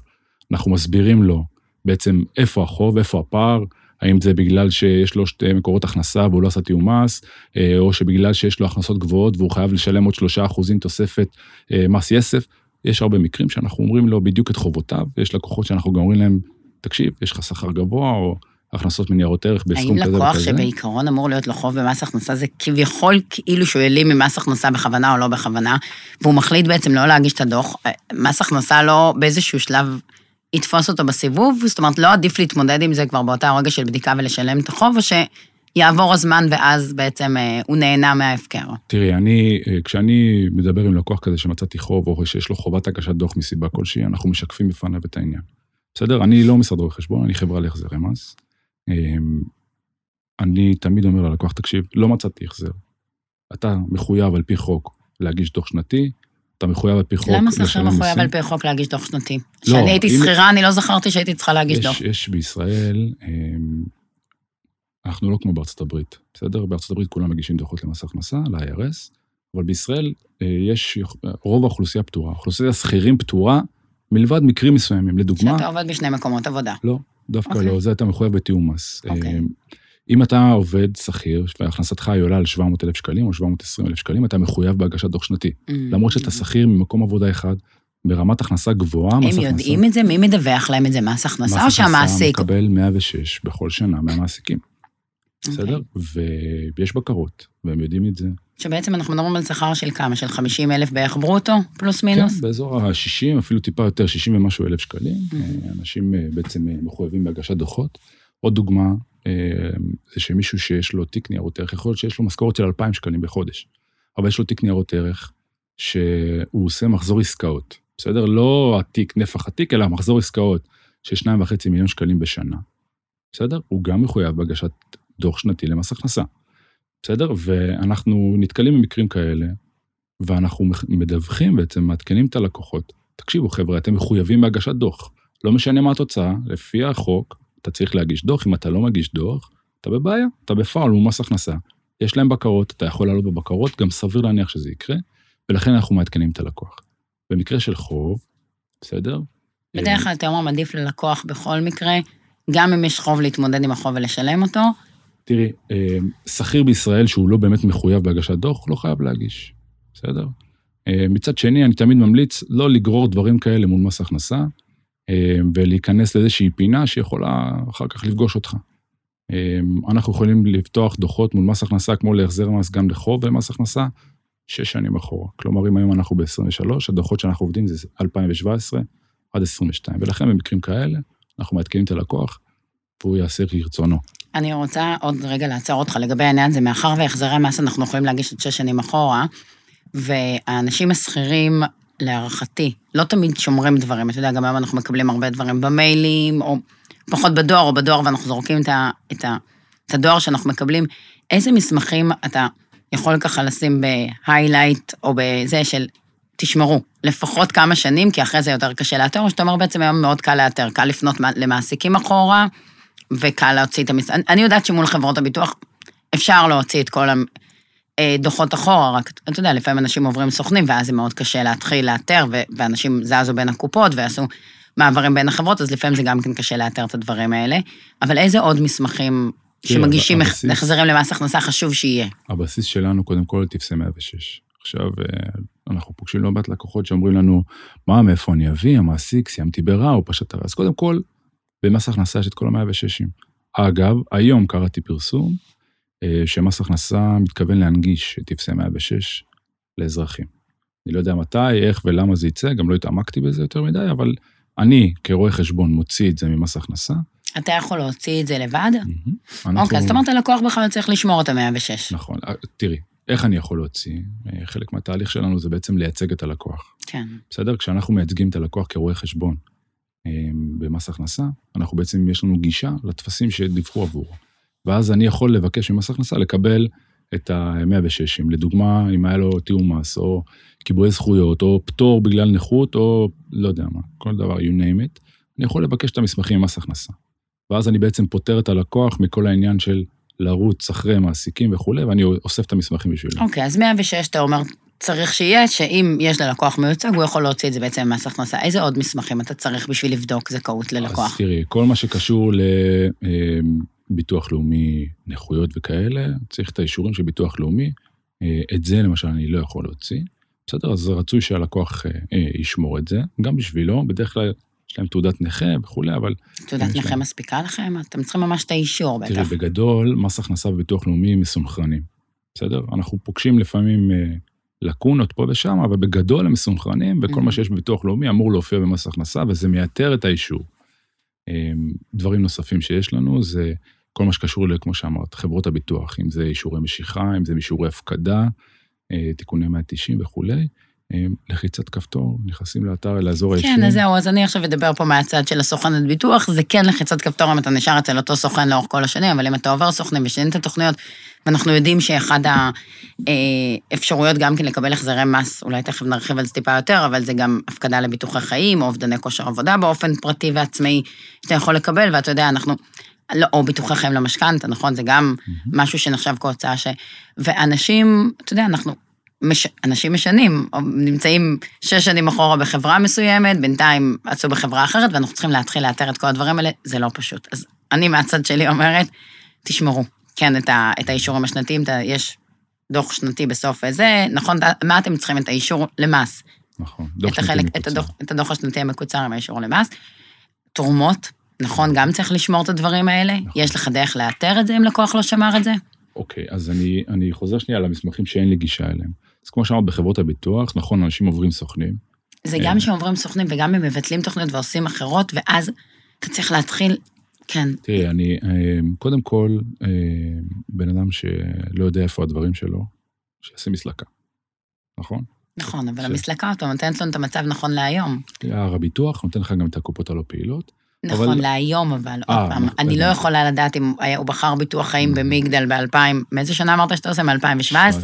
אנחנו מסבירים לו בעצם איפה החוב, איפה הפער, האם זה בגלל שיש לו שתי מקורות הכנסה והוא לא עשה תיאום מס, או שבגלל שיש לו הכנסות גבוהות והוא חייב לשלם עוד שלושה אחוזים תוספת מס יסף. יש הרבה מקרים שאנחנו אומרים לו בדיוק את חובותיו, ויש לקוחות שאנחנו גם אומרים להם, תקשיב, יש לך שכר גבוה, או הכנסות מניירות ערך בסכום כזה וכזה. האם לקוח שבעיקרון אמור להיות לו חוב במס הכנסה, זה כביכול כאילו שהוא העלים ממס הכנסה בכוונה או לא בכוונה, והוא מחליט בעצם לא להגיש את הדוח, מס הכנסה לא באיזשהו שלב יתפוס אותו בסיבוב, זאת אומרת, לא עדיף להתמודד עם זה כבר באותה רגע של בדיקה ולשלם את החוב, או ש... יעבור הזמן ואז בעצם אה, הוא נהנה מההפקר. תראי, אני, אה, כשאני מדבר עם לקוח כזה שמצאתי חוב, או שיש לו חובת הגשת דוח מסיבה כלשהי, אנחנו משקפים בפניו את העניין. בסדר? אני לא משרד רואי חשבון, אני חברה להחזרי מס. אמ, אני תמיד אומר ללקוח, תקשיב, לא מצאתי החזר. אתה מחויב על פי חוק להגיש דוח שנתי, אתה מחויב על פי חוק לשלם מיסים. למה שכיר מחויב על פי חוק להגיש דוח שנתי? לא, כשאני הייתי שכירה, אני לא זכרתי שהייתי צריכה להגיש יש, דוח. יש בישראל אמ, אנחנו לא כמו בארצות הברית, בסדר? בארצות הברית כולם מגישים דוחות למס הכנסה, ל-IRS, אבל בישראל אה, יש, רוב האוכלוסייה פטורה. אוכלוסיית השכירים פטורה, מלבד מקרים מסוימים. לדוגמה... שאתה עובד בשני מקומות עבודה. לא, דווקא okay. אוקיי. לא, זה אתה מחויב בתיאום מס. Okay. אוקיי. אה, אם אתה עובד שכיר, והכנסתך היא עולה על 700,000 שקלים או 720,000 שקלים, אתה מחויב בהגשת דוח שנתי. Mm-hmm. למרות שאתה שכיר ממקום עבודה אחד, ברמת הכנסה גבוהה, מס הכנסה... הם יודעים את זה? מי מדווח להם את זה? מס הכנסה או שהמעסיק? מס הכנסה מקבל 106 בכל שנה מהמעסיקים. בסדר? אוקיי. ויש בקרות, והם יודעים את זה. שבעצם אנחנו מדברים על שכר של כמה? של 50 אלף בערך ברוטו, פלוס מינוס? כן, באזור ה-60, אפילו טיפה יותר, 60 ומשהו אלף שקלים. Mm-hmm. אנשים אה, בעצם אה, מחויבים בהגשת דוחות. עוד דוגמה, זה שמישהו שיש לו תיק ניירות ערך, יכול להיות שיש לו משכורת של 2,000 שקלים בחודש, אבל יש לו תיק ניירות ערך שהוא עושה מחזור עסקאות, בסדר? לא התיק, נפח התיק, אלא מחזור עסקאות של 2.5 מיליון שקלים בשנה. בסדר? הוא גם מחויב בהגשת דוח שנתי למס הכנסה. בסדר? ואנחנו נתקלים במקרים כאלה, ואנחנו מדווחים בעצם, מעדכנים את הלקוחות. תקשיבו, חבר'ה, אתם מחויבים בהגשת דוח. לא משנה מה התוצאה, לפי החוק, אתה צריך להגיש דוח. אם אתה לא מגיש דוח, אתה בבעיה, אתה בפעל מול מס הכנסה. יש להם בקרות, אתה יכול לעלות בבקרות, גם סביר להניח שזה יקרה, ולכן אנחנו מעדכנים את הלקוח. במקרה של חוב, בסדר? בדרך כלל אתה אומר, עדיף ללקוח בכל מקרה, גם אם יש חוב להתמודד עם החוב ולשלם אותו, תראי, אה, שכיר בישראל שהוא לא באמת מחויב בהגשת דוח, לא חייב להגיש, בסדר? אה, מצד שני, אני תמיד ממליץ לא לגרור דברים כאלה מול מס הכנסה, אה, ולהיכנס לאיזושהי פינה שיכולה אחר כך לפגוש אותך. אנחנו יכולים לפתוח דוחות מול מס הכנסה, כמו להחזר מס גם לחוב ומס הכנסה, שש שנים אחורה. כלומר, אם היום אנחנו ב-23, הדוחות שאנחנו עובדים זה 2017 עד 22, ולכן במקרים כאלה, אנחנו מעדכנים את הלקוח, והוא יעשה כרצונו. אני רוצה עוד רגע לעצור אותך לגבי העניין הזה, מאחר והחזרי מס אנחנו יכולים להגיש עוד שש שנים אחורה, והאנשים השכירים, להערכתי, לא תמיד שומרים דברים. אתה יודע, גם היום אנחנו מקבלים הרבה דברים במיילים, או פחות בדואר, או בדואר, ואנחנו זורקים את, ה, את, ה, את הדואר שאנחנו מקבלים. איזה מסמכים אתה יכול ככה לשים בהיילייט, או בזה של תשמרו, לפחות כמה שנים, כי אחרי זה יותר קשה לאתר, או שאתה אומר בעצם היום מאוד קל לאתר, קל לפנות למעסיקים אחורה, וקל להוציא את המס... אני יודעת שמול חברות הביטוח אפשר להוציא את כל הדוחות אחורה, רק, אתה יודע, לפעמים אנשים עוברים סוכנים, ואז זה מאוד קשה להתחיל לאתר, ואנשים זזו בין הקופות ועשו מעברים בין החברות, אז לפעמים זה גם כן קשה לאתר את הדברים האלה. אבל איזה עוד מסמכים שמגישים החזרים למס הכנסה חשוב שיהיה? הבסיס שלנו, קודם כל, טפסי 106. עכשיו, אה, אנחנו פוגשים לא מעט לקוחות שאומרים לנו, מה, מאיפה אני אביא, המעסיק, סיימתי ברע, או פשט הרע. אז קודם כל, במס הכנסה יש את כל המאה ושישים. אגב, היום קראתי פרסום אה, שמס הכנסה מתכוון להנגיש את טפסי 106 לאזרחים. אני לא יודע מתי, איך ולמה זה יצא, גם לא התעמקתי בזה יותר מדי, אבל אני, כרואה חשבון, מוציא את זה ממס הכנסה. אתה יכול להוציא את זה לבד? אוקיי, אז זאת אומרת, הלקוח בכלל צריך לשמור את ה-106. נכון. אה, תראי, איך אני יכול להוציא? אה, חלק מהתהליך שלנו זה בעצם לייצג את הלקוח. כן. בסדר? כשאנחנו מייצגים את הלקוח כרואה חשבון, במס הכנסה, אנחנו בעצם, יש לנו גישה לטפסים שדיווחו עבורו. ואז אני יכול לבקש ממס הכנסה לקבל את ה-106, לדוגמה, אם היה לו תיאום מס, או קיבועי זכויות, או פטור בגלל נכות, או לא יודע מה, כל דבר, you name it, אני יכול לבקש את המסמכים ממס הכנסה. ואז אני בעצם פוטר את הלקוח מכל העניין של לרוץ אחרי מעסיקים וכולי, ואני אוסף את המסמכים בשבילו. אוקיי, אז 106 אתה אומר, צריך שיהיה, שאם יש ללקוח מיוצג, הוא יכול להוציא את זה בעצם ממס הכנסה. איזה עוד מסמכים אתה צריך בשביל לבדוק זכאות ללקוח? אז תראי, כל מה שקשור לביטוח לאומי, נכויות וכאלה, צריך את האישורים של ביטוח לאומי. אה, את זה למשל אני לא יכול להוציא. בסדר? אז רצוי שהלקוח אה, אה, ישמור את זה, גם בשבילו, בדרך כלל יש להם תעודת נכה וכולי, אבל... תעודת נכה מספיקה לכם? אתם צריכים ממש את האישור, בטח. תראי, בגדול, מס הכנסה וביטוח לאומי מסונכרנים, בסדר? אנחנו פוגשים לפעמים אה, לקונות פה ושם, אבל בגדול הם מסונכרנים, וכל מה שיש בביטוח לאומי אמור להופיע במס הכנסה, וזה מייתר את האישור. דברים נוספים שיש לנו זה כל מה שקשור, כמו שאמרת, חברות הביטוח, אם זה אישורי משיכה, אם זה אישורי הפקדה, תיקוני 190 וכולי. לחיצת כפתור, נכנסים לאתר, לאזור האישי. כן, אז זהו, אז אני עכשיו אדבר פה מהצד של הסוכנת ביטוח, זה כן לחיצת כפתור אם אתה נשאר אצל אותו סוכן לאורך כל השנים, אבל אם אתה עובר סוכנים ושנים את התוכניות, ואנחנו יודעים שאחד האפשרויות גם כן לקבל החזרי מס, אולי תכף נרחיב על זה טיפה יותר, אבל זה גם הפקדה לביטוחי חיים, או אובדני כושר עבודה באופן פרטי ועצמאי, שאתה יכול לקבל, ואתה יודע, אנחנו... לא, או ביטוחי חיים למשכנתה, נכון? זה גם mm-hmm. משהו שנחשב כהוצאה ש... ואנשים, אתה יודע, אנחנו מש... אנשים משנים, נמצאים שש שנים אחורה בחברה מסוימת, בינתיים עשו בחברה אחרת, ואנחנו צריכים להתחיל לאתר את כל הדברים האלה, זה לא פשוט. אז אני מהצד שלי אומרת, תשמרו, כן, את, ה... את האישורים השנתיים, יש דוח שנתי בסוף הזה, נכון, מה אתם צריכים? את האישור למס. נכון, דוח שנתי החלק, מקוצר. את הדוח, את הדוח השנתי המקוצר עם האישור למס. תרומות, נכון, גם צריך לשמור את הדברים האלה. נכון. יש לך דרך לאתר את זה אם לקוח לא שמר את זה? אוקיי, אז אני, אני חוזר שנייה למסמכים שאין לי גישה אליהם. אז כמו שאמרת, בחברות הביטוח, נכון, אנשים עוברים סוכנים. זה גם אה, שהם עוברים סוכנים וגם הם מבטלים תוכניות ועושים אחרות, ואז אתה צריך להתחיל, כן. תראי, אני, אה, קודם כל, אה, בן אדם שלא יודע איפה הדברים שלו, שיעשה מסלקה, נכון? נכון, אבל המסלקה אותו נותנת לנו את המצב נכון להיום. הר הביטוח נותן לך גם את הקופות הלא פעילות. נכון, אבל... להיום אבל, 아, עוד פעם, נכון, אני לא יכולה לדעת אם הוא בחר ביטוח חיים במגדל ב-2000, מאיזה שנה אמרת שאתה עושה? מ-2017?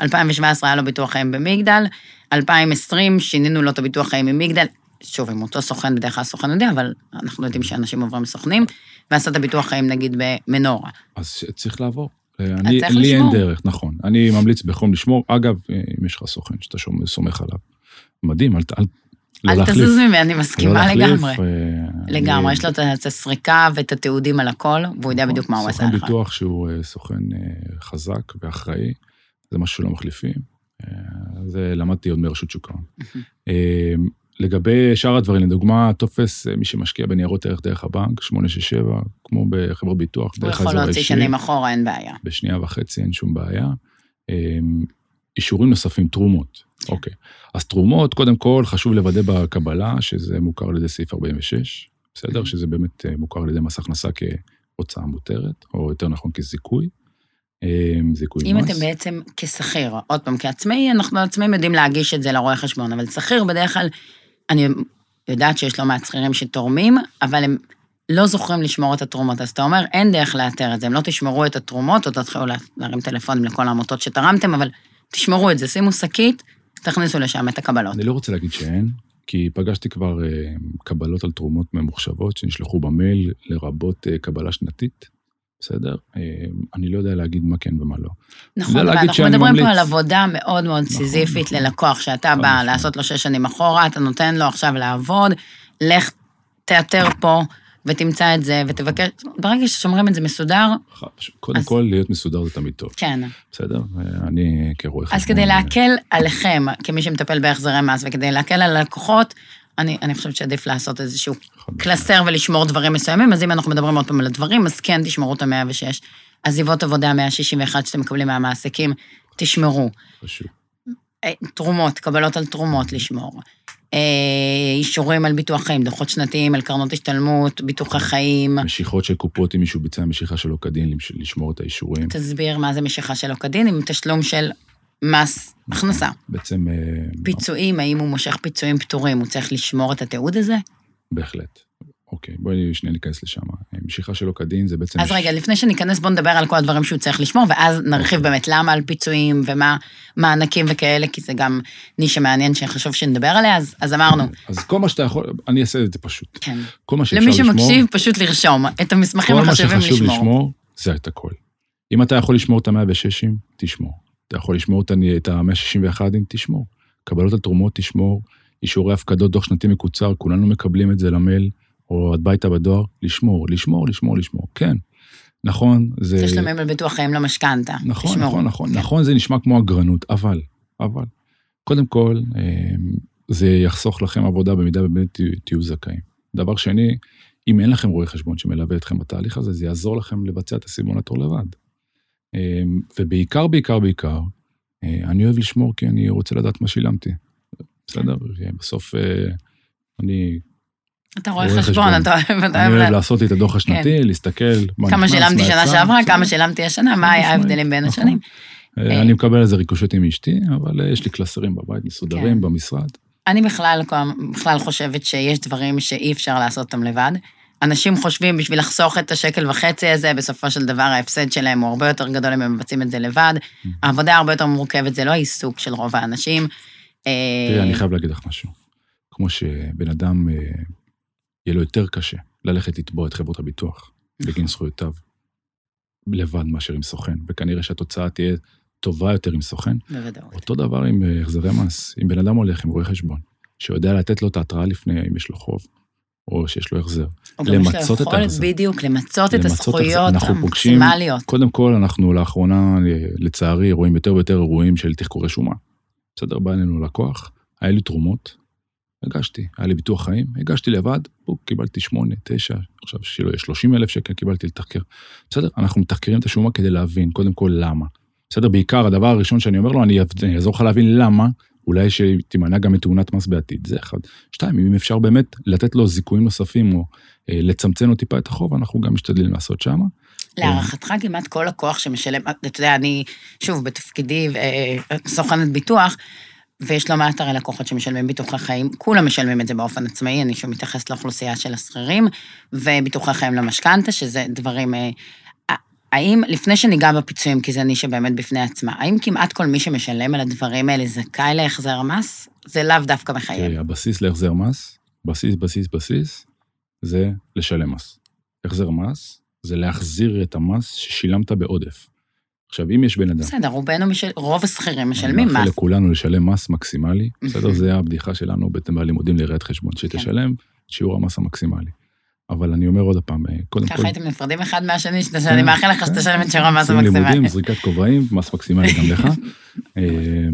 2017 היה לו ביטוח חיים במגדל, 2020 שינינו לו את הביטוח חיים ממגדל, שוב, עם אותו סוכן, בדרך כלל הסוכן יודע, אבל אנחנו יודעים שאנשים עוברים סוכנים, ועשה את הביטוח חיים נגיד במנורה. אז צריך לעבור. אני, צריך לי לשמור. אין דרך, נכון. אני ממליץ בחום לשמור. אגב, אם יש לך סוכן שאתה סומך עליו, מדהים, אל, אל, לא אל תזוז ממני, אני מסכימה לא לגמרי. אה, לגמרי, יש לו את הסריקה ואת התיעודים על הכל, והוא יודע נכון, בדיוק מה הוא עשה לך. סוכן ביטוח שהוא אה, סוכן אה, חזק ואחראי, זה משהו שלא מחליפים. אה, זה למדתי עוד מרשות שוק ההון. אה, לגבי שאר הדברים, לדוגמה, טופס, אה, מי שמשקיע בניירות ערך דרך הבנק, 867, כמו בחברות ביטוח, דרך האזור האישי. הוא יכול להוציא שנים אחורה, אין בעיה. בשנייה וחצי אין שום בעיה. אישורים נוספים, תרומות. כן. אוקיי. אז תרומות, קודם כל, חשוב לוודא בקבלה שזה מוכר על ידי סעיף 46, בסדר? שזה באמת מוכר על ידי מס הכנסה כהוצאה מותרת, או יותר נכון כזיכוי. אמ, זיכוי מס. אם אתם בעצם כשכיר, עוד פעם, כעצמאי, אנחנו עצמאים יודעים להגיש את זה לרואה חשבון, אבל שכיר בדרך כלל, אני יודעת שיש לא מעט שכירים שתורמים, אבל הם לא זוכרים לשמור את התרומות. אז אתה אומר, אין דרך לאתר את זה, הם לא תשמרו את התרומות, או תתחילו להרים טלפונים לכל העמותות שתרמתם, אבל תשמרו את זה, שימו שקית, תכניסו לשם את הקבלות. אני לא רוצה להגיד שאין, כי פגשתי כבר uh, קבלות על תרומות ממוחשבות שנשלחו במייל, לרבות uh, קבלה שנתית. בסדר? אה, אני לא יודע להגיד מה כן ומה לא. נכון, אבל אנחנו מדברים ממליץ... פה על עבודה מאוד מאוד נכון, סיזיפית נכון, ללקוח, שאתה נכון, בא נכון. לעשות לו שש שנים אחורה, אתה נותן לו עכשיו לעבוד, לך תאתר פה ותמצא את זה ותבקש, ברגע ששומרים את זה מסודר... קודם אז... כל, להיות מסודר זה תמיד טוב. כן. בסדר? אני כרואה חשבון... אז כדי להקל עליכם, כמי שמטפל בהחזרי מס, וכדי להקל על הלקוחות, אני, אני חושבת שעדיף לעשות איזשהו קלסר ולשמור דברים מסוימים, אז אם אנחנו מדברים עוד פעם על הדברים, אז כן, תשמרו את ה-106. עזיבות עבודה 161 שאתם מקבלים מהמעסיקים, תשמרו. פשוט. אה, תרומות, קבלות על תרומות לשמור. אה, אישורים על ביטוח חיים, דוחות שנתיים על קרנות השתלמות, ביטוחי חיים. משיכות של קופות, אם מישהו ביצע משיכה שלא כדין, לשמור את האישורים. תסביר מה זה משיכה שלא כדין, עם תשלום של מס הכנסה. בעצם... אה, פיצויים, האם הוא מושך פיצויים פטורים, הוא צריך לשמור את התיעוד הזה? בהחלט. אוקיי, בואי שנייה ניכנס לשם. משיכה שלא כדין זה בעצם... אז רגע, לפני שניכנס, בוא נדבר על כל הדברים שהוא צריך לשמור, ואז נרחיב אוקיי. באמת למה על פיצויים ומה מענקים וכאלה, כי זה גם נישה מעניין שחשוב שנדבר עליה, אז, אז אמרנו, אז כל מה שאתה יכול, אני אעשה את זה פשוט. כן. כל מה שאפשר למי לשמור... שמקשיב, פשוט לרשום. את המסמכים כל מה החשובים שחשוב לשמור. לשמור, זה את הכל. אם אתה יכול לשמור את ה-106, תשמור. אתה יכול לשמור את ה-161, תשמור. קבלות על תרומות, תשמור. אישורי הפקדות, דוח שנתי מקוצר, כולנו מקבלים את זה למייל, או הביתה בדואר, לשמור, לשמור, לשמור, לשמור. כן. נכון, זה... תשלומים על ביטוח חיים למשכנתה. נכון, תשמרו. נכון, נכון, כן. נכון, זה נשמע כמו אגרנות, אבל, אבל, קודם כל, אה, זה יחסוך לכם עבודה במידה ובאמת תהיו- תהיו זכאים. דבר שני, אם אין לכם רואה חשבון שמלווה אתכם בתהליך הזה, זה יעזור לכם לבצע את הסימון התור לבד. אה, ובעיקר, בעיקר, בעיקר, אה, אני אוהב לשמור כי אני רוצה לדעת מה שילמתי. בסדר? בסוף אה, אני אתה רואה חשבון. אתה אוהב, אני אוהב... לעשות לי את הדוח השנתי, להסתכל מה כמה שילמתי שנה שעברה. כמה שילמתי השנה, מה היה. ההבדלים בין נכון. השנים. אה, אני מקבל על זה ריקושט עם אשתי, אבל אה, יש לי קלסרים בבית, מסודרים כן. במשרד. אני בכלל, בכלל חושבת שיש דברים שאי אפשר לעשות אותם לבד. אנשים חושבים בשביל לחסוך את השקל וחצי הזה, בסופו של דבר ההפסד שלהם הוא הרבה יותר גדול אם הם מבצעים את זה לבד. Mm-hmm. העבודה הרבה יותר מורכבת, זה לא העיסוק של רוב האנשים. תראי, אה, אני חייב להגיד לך משהו. כמו שבן אדם, אה, יהיה לו יותר קשה ללכת לתבוע את חברות הביטוח. בגין זכויותיו, לבד מאשר עם סוכן, וכנראה שהתוצאה תהיה טובה יותר עם סוכן. בוודאות. אותו דבר עם אה, החזרי מס. אם בן אדם הולך עם רואה חשבון, שיודע לתת לו את ההתראה לפני, אם יש לו חוב, או שיש לו החזר. או גם יש לו למצות את יכולת ההחזר. בדיוק, למצות את הזכויות המקסימליות. קודם כל, אנחנו לאחרונה, לצערי, רואים יותר ויותר אירועים של תחקורי שומה. בסדר, בא אלינו לקוח, היה לי תרומות, הגשתי. היה לי ביטוח חיים, הגשתי לבד, בוק, קיבלתי שמונה, תשע, עכשיו שלא יהיה 30 אלף שקל, קיבלתי לתחקר. בסדר, אנחנו מתחקרים את השומה כדי להבין, קודם כל, למה. בסדר, בעיקר, הדבר הראשון שאני אומר לו, אני אעזור לך להבין למה, אולי שתימנע גם מתאונת מס בעתיד, זה אחד. שתיים, אם אפשר באמת לתת לו זיכויים נוספים, או אה, לצמצם לו טיפה את החוב, אנחנו גם משתדלים לעשות שמה. להערכתך כמעט כל לקוח שמשלם, אתה יודע, אני, שוב, בתפקידי אה, סוכנת ביטוח, ויש לא מעט הרי לקוחות שמשלמים ביטוחי חיים, כולם משלמים את זה באופן עצמאי, אני שוב מתייחסת לאוכלוסייה של השכירים, וביטוחי חיים למשכנתה, שזה דברים... האם, לפני שניגע בפיצויים, כי זה נישה באמת בפני עצמה, האם כמעט כל מי שמשלם על הדברים האלה זכאי להחזר מס? זה לאו דווקא מחייב. תראי, הבסיס להחזר מס, בסיס, בסיס, בסיס, זה לשלם מס. החזר מס זה להחזיר את המס ששילמת בעודף. עכשיו, אם יש בן אדם... בסדר, רובנו, משל... רוב השכירים משלמים אני מאחל מס. לכולנו לשלם מס מקסימלי, בסדר? זה הבדיחה שלנו בלימודים לראיית חשבון, כן. שתשלם את שיעור המס המקסימלי. אבל אני אומר עוד פעם, אה, קודם כל... ככה הייתם נפרדים אחד מהשני, שאתה- כן, שאני מאחל לך כן. שתשלם את שיעור המס עושים המקסימלי. לימודים, זריקת כובעים, מס מקסימלי גם לך. אה,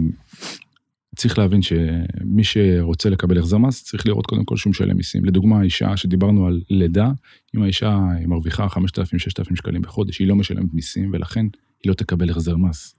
צריך להבין שמי שרוצה לקבל החזר מס, צריך לראות קודם כל שהוא משלם מיסים. לדוגמה, אישה שדיברנו על לידה, אם האישה מרוויחה 5,000-6,000 שקלים בחודש, היא לא משלמת מיסים, ולכן היא לא תקבל החזר מס.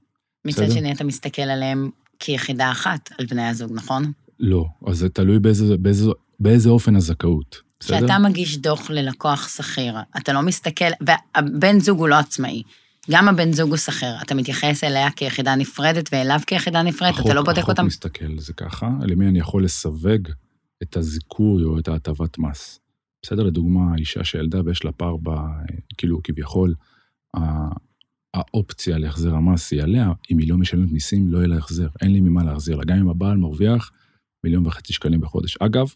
מצד. שני, אתה מסתכל עליהם כיחידה אחת, על בני הזוג, נכון? לא, אז זה תלוי באיזה, באיזה, באיזה אופן הזכאות. כשאתה מגיש דוח ללקוח שכיר, אתה לא מסתכל, והבן זוג הוא לא עצמאי. גם הבן זוג הוא שכיר, אתה מתייחס אליה כיחידה נפרדת ואליו כיחידה נפרדת, אתה לא בודק החוק אותם. מסתכל על זה ככה, למי אני יכול לסווג את הזיכוי או את ההטבת מס. בסדר, לדוגמה, אישה שילדה ויש לה פער ב... כאילו, כביכול, האופציה להחזר המס היא עליה, אם היא לא משלמת מיסים, לא יהיה לה החזר. אין לי ממה להחזיר לה. גם אם הבעל מרוויח מיליון וחצי שקלים בחודש. אגב,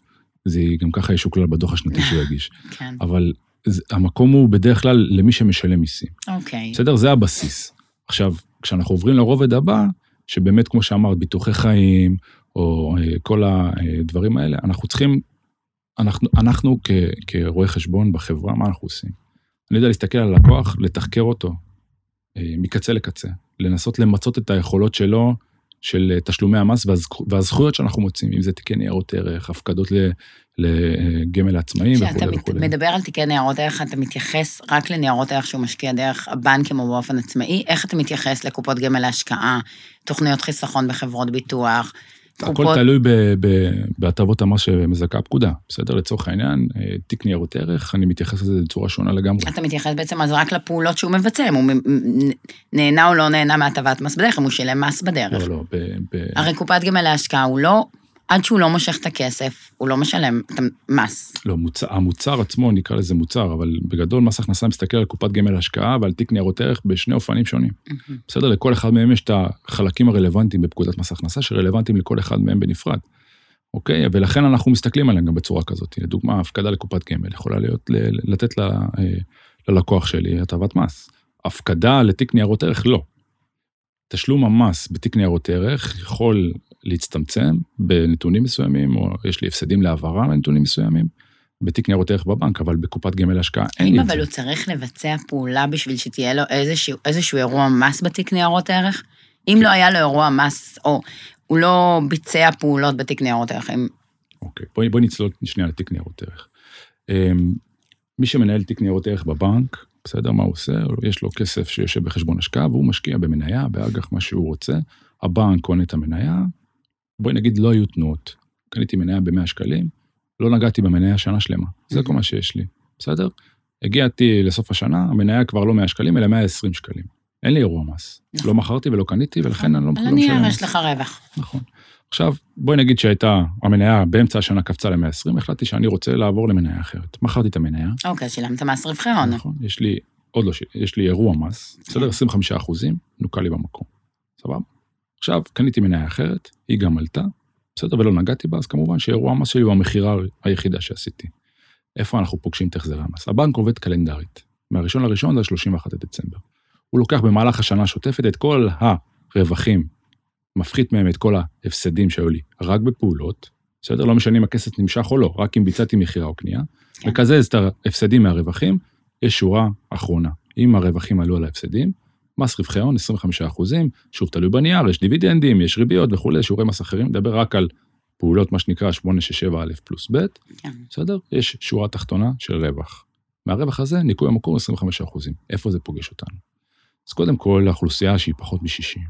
זה גם ככה ישוקלל בדוח השנתי שהוא יגיש. כן, אבל זה, המקום הוא בדרך כלל למי שמשלם מיסים. אוקיי. בסדר? זה הבסיס. עכשיו, כשאנחנו עוברים לרובד הבא, שבאמת, כמו שאמרת, ביטוחי חיים, או אה, כל הדברים האלה, אנחנו צריכים, אנחנו, אנחנו כ, כרואי חשבון בחברה, מה אנחנו עושים? אני יודע להסתכל על הלקוח, לתחקר אותו אה, מקצה לקצה, לנסות למצות את היכולות שלו, של אה, תשלומי המס והזכו, והזכויות שאנחנו מוצאים, אם זה תיקי ניירות ערך, הפקדות ל- לגמל לעצמאים כשאתה וכולי מת- וכולי. מדבר על תיקי ניירות ערך, אתה מתייחס רק לניירות ערך שהוא משקיע דרך הבנקים או באופן עצמאי? איך אתה מתייחס לקופות גמל להשקעה, תוכניות חיסכון בחברות ביטוח? הכל תלוי בהטבות המס שמזכה הפקודה. בסדר? לצורך העניין, אה, תיק ניירות ערך, אני מתייחס לזה בצורה שונה לגמרי. אתה מתייחס בעצם אז רק לפעולות שהוא מבצע, אם הוא נהנה או לא נהנה מהטבת מס בדרך, אם הוא שילם מס בדרך. לא, לא, הרי קופת גמל להשקעה הוא לא עד שהוא לא מושך את הכסף, הוא לא משלם את המס. לא, מוצר, המוצר עצמו, נקרא לזה מוצר, אבל בגדול מס הכנסה מסתכל על קופת גמל השקעה ועל תיק ניירות ערך בשני אופנים שונים. בסדר? לכל אחד מהם יש את החלקים הרלוונטיים בפקודת מס הכנסה, שרלוונטיים לכל אחד מהם בנפרד. אוקיי? ולכן אנחנו מסתכלים עליהם גם בצורה כזאת. לדוגמה, הפקדה לקופת גמל יכולה להיות, ל- לתת ל- אה, ללקוח שלי הטבת מס. הפקדה לתיק ניירות ערך, לא. תשלום המס בתיק ניירות ערך יכול להצטמצם בנתונים מסוימים, או יש לי הפסדים להעברה לנתונים מסוימים, בתיק ניירות ערך בבנק, אבל בקופת גמל השקעה אין לי את זה. אבל הוא צריך לבצע פעולה בשביל שתהיה לו איזשהו, איזשהו אירוע מס בתיק ניירות ערך? אם לא היה לו אירוע מס, או הוא לא ביצע פעולות בתיק ניירות ערך, אם... אוקיי, בואי בוא נצלול שנייה לתיק ניירות ערך. אמ, מי שמנהל תיק ניירות ערך בבנק, בסדר, מה הוא עושה? יש לו כסף שיושב בחשבון השקעה, והוא משקיע במניה, באג"ח, מה שהוא רוצה. הבנק קונה את המניה, בואי נגיד לא היו תנועות. קניתי מניה ב-100 שקלים, לא נגעתי במניה שנה שלמה. זה כל מה שיש לי, בסדר? הגעתי לסוף השנה, המניה כבר לא 100 שקלים, אלא 120 שקלים. אין לי אירוע מס. נכון. לא מכרתי ולא קניתי, ולכן אני לא על לא משלם הנייר מס. יש לך רווח. נכון. עכשיו, בואי נגיד שהייתה, המניה באמצע השנה קפצה ל-120, החלטתי שאני רוצה לעבור למניה אחרת. מכרתי את המניה, אוקיי, שילמת מס רווחי הון. נכון, יש לי, עוד לא, יש לי אירוע מס, בסדר? 25 אחוזים, נוקה לי במקום, סבבה? עכשיו, קניתי מניה אחרת, היא גם עלתה, בסדר? ולא נגעתי בה, אז כמובן שאירוע המס שלי הוא המכירה היחידה שעשיתי. איפה אנחנו פוגשים את החזרי המס? הבנק עובד קלנדרית, מהראשון לראשון זה ה-31 לדצמבר. הוא לוקח במהלך השנה השוטפת את כל הרווחים, מפחית מהם את כל ההפסדים שהיו לי, רק בפעולות, בסדר? לא משנה אם הכסף נמשך או לא, רק אם ביצעתי מכירה או קנייה, כן. מקזז את ההפסדים מהרווחים, יש שורה אחרונה. אם הרווחים עלו על ההפסדים, מס רווחי הון 25 אחוזים, שוב תלוי בנייר, יש דיבידנדים, יש ריביות וכולי, שיעורי מס אחרים, נדבר רק על פעולות, מה שנקרא 867 א' פלוס ב', כן. בסדר? יש שורה תחתונה של רווח. מהרווח הזה, ניכוי המקור 25 אחוזים. איפה זה פוגש אותנו? אז קודם כל, האוכלוסייה שהיא פחות מ-60.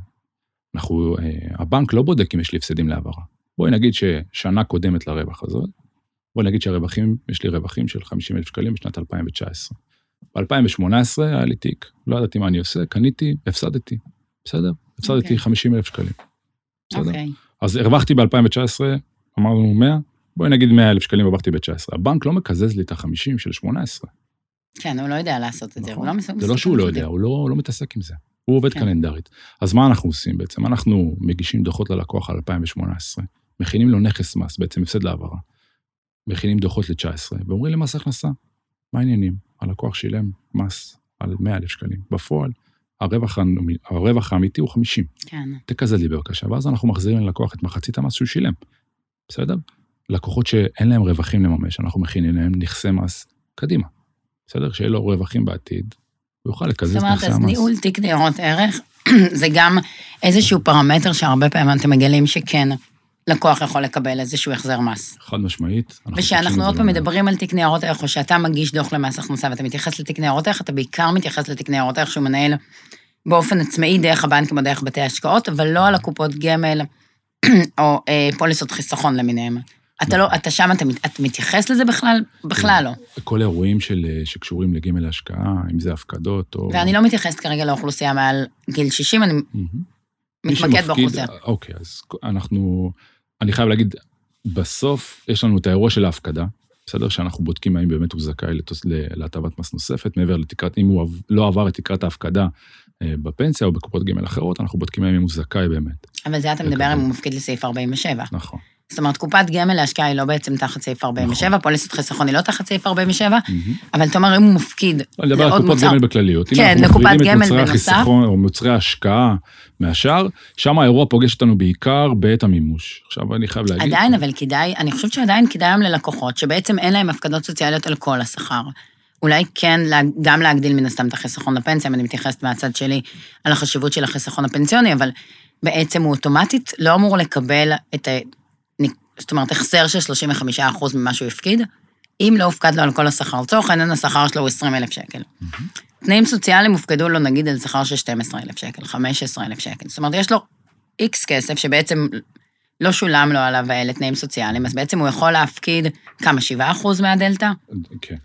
אנחנו, אה, הבנק לא בודק אם יש לי הפסדים להעברה. בואי נגיד ששנה קודמת לרווח הזאת, בואי נגיד שהרווחים, יש לי רווחים של 50 אלף שקלים בשנת 2019. ב-2018 היה לי תיק, לא ידעתי מה אני עושה, קניתי, הפסדתי, בסדר? הפסדתי אוקיי. 50 אלף שקלים. בסדר? אוקיי. אז הרווחתי ב-2019, אמרנו 100, בואי נגיד 100 אלף שקלים הרווחתי ב-19. הבנק לא מקזז לי את ה-50 של 18. כן, הוא לא יודע לעשות את זה, הוא לא מסוגל. זה לא שהוא לא יודע, הוא לא, לא מתעסק עם זה. הוא עובד כן. קלנדרית. אז מה אנחנו עושים בעצם? אנחנו מגישים דוחות ללקוח על 2018, מכינים לו נכס מס, בעצם הפסד להעברה. מכינים דוחות ל-19, ואומרים למס הכנסה, מה העניינים? הלקוח שילם מס על 100 אלף שקלים. בפועל, הרווח, הרווח האמיתי הוא 50. כן. תקזז לי בבקשה, ואז אנחנו מחזירים ללקוח את מחצית המס שהוא שילם. בסדר? לקוחות שאין להם רווחים לממש, אנחנו מכינים להם נכסי מס קדימה. בסדר? שיהיה לו רווחים בעתיד, הוא יוכל לקזז זאת את אומרת, נכסי אז המס. ניהול תיק ניירות ערך זה גם איזשהו פרמטר שהרבה פעמים אתם מגלים שכן, לקוח יכול לקבל איזשהו החזר מס. חד משמעית. ושאנחנו עוד פעם. מדברים על תיק ניירות ערך, או שאתה מגיש דוח למס הכנסה ואתה מתייחס לתיק ניירות ערך, אתה בעיקר מתייחס לתיק ניירות ערך שהוא מנהל באופן עצמאי דרך הבנקים או דרך בתי השקעות, אבל לא על הקופות גמל או אה, פוליסות חיסכון למיניהם. אתה לא, אתה שם, אתה, אתה מתייחס לזה בכלל? בכלל לא. כל האירועים של, אה, שקשורים לגמל ההשקעה, אם זה הפקדות או... ואני לא מתייחסת כרגע לאוכלוסייה מעל גיל 60, אני מתמקד באוכלוסייה. אוקיי, אז אנחנו, אני חייב להגיד, בסוף יש לנו את האירוע של ההפקדה, בסדר? שאנחנו בודקים האם באמת הוא זכאי להטבת מס נוספת, מעבר לתקרת, אם הוא לא עבר את תקרת ההפקדה אה, בפנסיה או בקופות גמל אחרות, אנחנו בודקים האם הוא זכאי באמת. אבל זה אתה מדבר. אם הוא מפקיד לסעיף 47. נכון. זאת אומרת, קופת גמל להשקעה היא לא בעצם תחת סעיף 47, נכון. פוליסת חיסכון היא לא תחת סעיף 47, מהמם. אבל אתה אומר, אם הוא מפקיד אני מדבר על לעוד קופות מוצר, גמל בכלליות. אם כן, אנחנו לקופת מפרידים גמל את מוצרי בנוסף. החיסכון או מוצרי ההשקעה מהשאר, שם האירוע פוגש אותנו בעיקר בעת המימוש. עכשיו אני חייב להגיד... עדיין, אבל כדאי, אני חושבת שעדיין כדאי היום ללקוחות, שבעצם אין להם הפקדות סוציאליות על כל השכר. אולי כן, גם להגדיל מן הסתם את החיסכון לפנסיה, ואני מתייחסת מהצד שלי על החשיבות של החיסכון הפנסיוני, אבל בעצם הוא אוטומטית לא אמור לקבל את. זאת אומרת, החזר של 35% ממה שהוא הפקיד, אם לא הופקד לו על כל השכר. לצורך העניין, השכר שלו הוא 20,000 שקל. תנאים סוציאליים הופקדו לו נגיד על שכר של 12,000 שקל, 15,000 שקל. זאת אומרת, יש לו איקס כסף שבעצם לא שולם לו עליו אלה תנאים סוציאליים, אז בעצם הוא יכול להפקיד כמה, 7 אחוז מהדלתא, כן.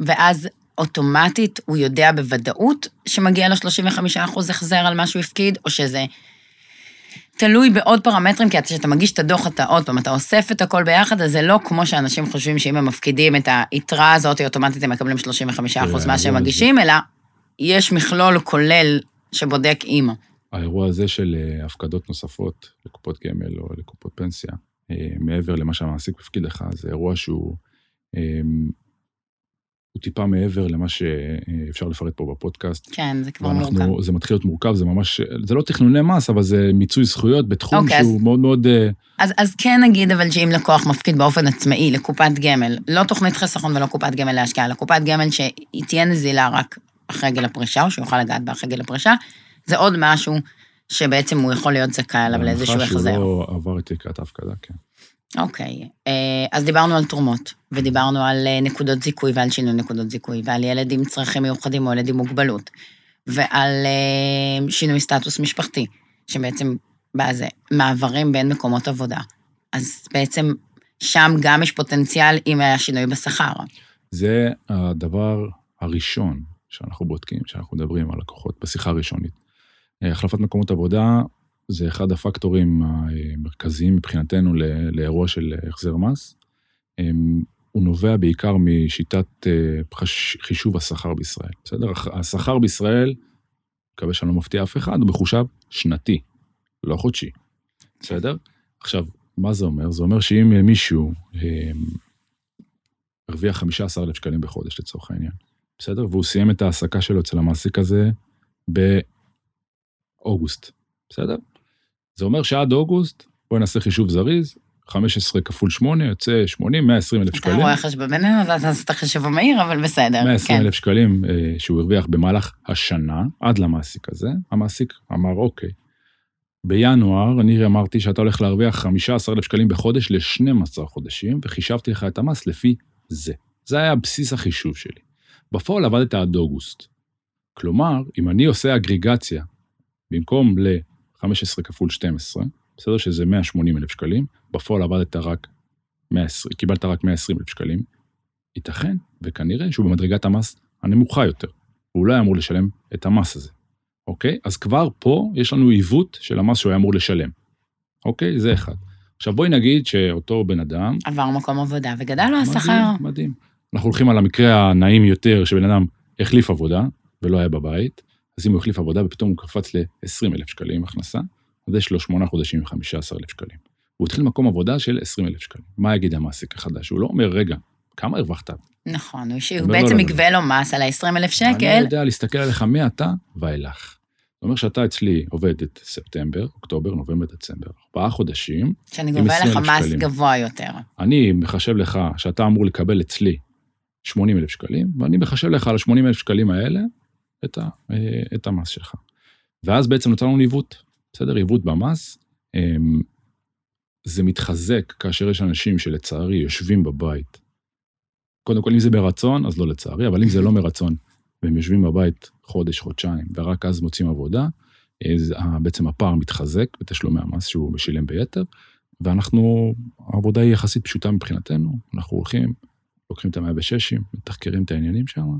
ואז אוטומטית הוא יודע בוודאות שמגיע לו 35 אחוז החזר על מה שהוא הפקיד, או שזה תלוי בעוד פרמטרים, כי כשאתה מגיש את הדוח, אתה עוד פעם, אתה אוסף את הכל ביחד, אז זה לא כמו שאנשים חושבים שאם הם מפקידים את היתרה הזאת, אוטומטית הם מקבלים 35% כן, מה שהם מגישים, אלא יש מכלול כולל שבודק אימא. האירוע הזה של אה, הפקדות נוספות לקופות גמל או לקופות פנסיה, אה, מעבר למה שהמעסיק מפקיד לך, זה אירוע שהוא אה, הוא טיפה מעבר למה שאפשר לפרט פה בפודקאסט. כן, זה כבר ואנחנו, מורכב. זה מתחיל להיות מורכב, זה ממש, זה לא תכנוני מס, אבל זה מיצוי זכויות בתחום אוקיי, אז- שהוא מאוד מאוד... אה, אז, אז כן נגיד אבל שאם לקוח מפקיד באופן עצמאי לקופת גמל, לא תוכנית חיסכון ולא קופת גמל להשקעה, אלא קופת גמל שהיא תהיה נזילה רק אחרי גיל הפרישה, או שהוא יוכל לגעת בה אחרי גיל הפרישה, זה עוד משהו שבעצם הוא יכול להיות זכאי עליו לאיזשהו בהנחה החזר. שהוא לא עבר את תקרת ההפקדה, כן. אוקיי, אה, אז דיברנו על תרומות, ודיברנו על אה, נקודות זיכוי ועל שינוי נקודות זיכוי, ועל ילד עם צרכים מיוחדים או ילד עם מוגבלות, ועל אה, שינוי סטטוס משפחתי, שבעצם בא זה מעברים בין מקומות עבודה. אז בעצם שם גם יש פוטנציאל אם היה שינוי בשכר. זה הדבר הראשון שאנחנו בודקים, שאנחנו מדברים על לקוחות בשיחה הראשונית. החלפת מקומות עבודה זה אחד הפקטורים המרכזיים מבחינתנו לאירוע של החזר מס. אמ, הוא נובע בעיקר משיטת אה, חישוב השכר בישראל, בסדר? השכר בישראל, מקווה שאני לא מפתיע אף אחד, הוא מחושב שנתי, לא חודשי, בסדר? עכשיו, מה זה אומר? זה אומר שאם מישהו אמ, הרוויח 15,000 שקלים בחודש לצורך העניין, בסדר? והוא סיים את ההעסקה שלו אצל המעסיק הזה באוגוסט, בסדר? זה אומר שעד אוגוסט, בואי נעשה חישוב זריז, 15 כפול 8 יוצא 80, 120 אלף אתה שקלים. רואה חשבון בינינו, אתה תעשה את החישוב המהיר, אבל בסדר. 120 כן. אלף שקלים אה, שהוא הרוויח במהלך השנה, עד למעסיק הזה. המעסיק אמר, אוקיי, בינואר אני אמרתי שאתה הולך להרוויח 15 אלף שקלים בחודש ל-12 חודשים, וחישבתי לך את המס לפי זה. זה היה בסיס החישוב שלי. בפועל עבדת עד אוגוסט. כלומר, אם אני עושה אגריגציה, במקום ל-15 כפול 12, בסדר שזה 180 אלף שקלים, בפועל עבדת רק 120, קיבלת רק 120 אלף שקלים, ייתכן וכנראה שהוא במדרגת המס הנמוכה יותר. הוא לא היה אמור לשלם את המס הזה, אוקיי? אז כבר פה יש לנו עיוות של המס שהוא היה אמור לשלם, אוקיי? זה אחד. עכשיו בואי נגיד שאותו בן אדם... עבר מקום עבודה, וגדל לו השכר. מדהים, מדהים. אנחנו הולכים על המקרה הנעים יותר, שבן אדם החליף עבודה ולא היה בבית, אז אם הוא החליף עבודה ופתאום הוא קפץ ל-20 אלף שקלים הכנסה, אז יש לו 8 חודשים ו-15 אלף שקלים. הוא התחיל מקום עבודה של 20 אלף שקלים. מה יגיד המעסיק החדש? הוא לא אומר, רגע, כמה הרווחת? נכון, הוא שהוא אומר, לא, בעצם לא, לא. יגבה לו מס על ה-20 אלף אני שקל, יודע להסתכל עליך מעתה ואילך. זאת אומרת שאתה אצלי עובד את ספטמבר, אוקטובר, נובמבר, דצמבר, ארבעה חודשים, שאני גובה 20,000 לך מס שקלים. גבוה יותר. אני מחשב לך שאתה אמור לקבל אצלי 80 אלף שקלים, ואני מחשב לך על ה-80 אלף שקלים האלה את, ה, אה, את המס שלך. ואז בעצם נוצר לנו עיוות, בסדר? עיוות במס. אמ, זה מתחזק כאשר יש אנשים שלצערי יושבים בבית. קודם כל, אם זה ברצון, אז לא לצערי, אבל אם זה לא מרצון, והם יושבים בבית חודש, חודשיים, ורק אז מוצאים עבודה, אז בעצם הפער מתחזק בתשלומי המס שהוא משלם ביתר, ואנחנו, העבודה היא יחסית פשוטה מבחינתנו, אנחנו הולכים, לוקחים את המאה בששים, מתחקרים את העניינים שם,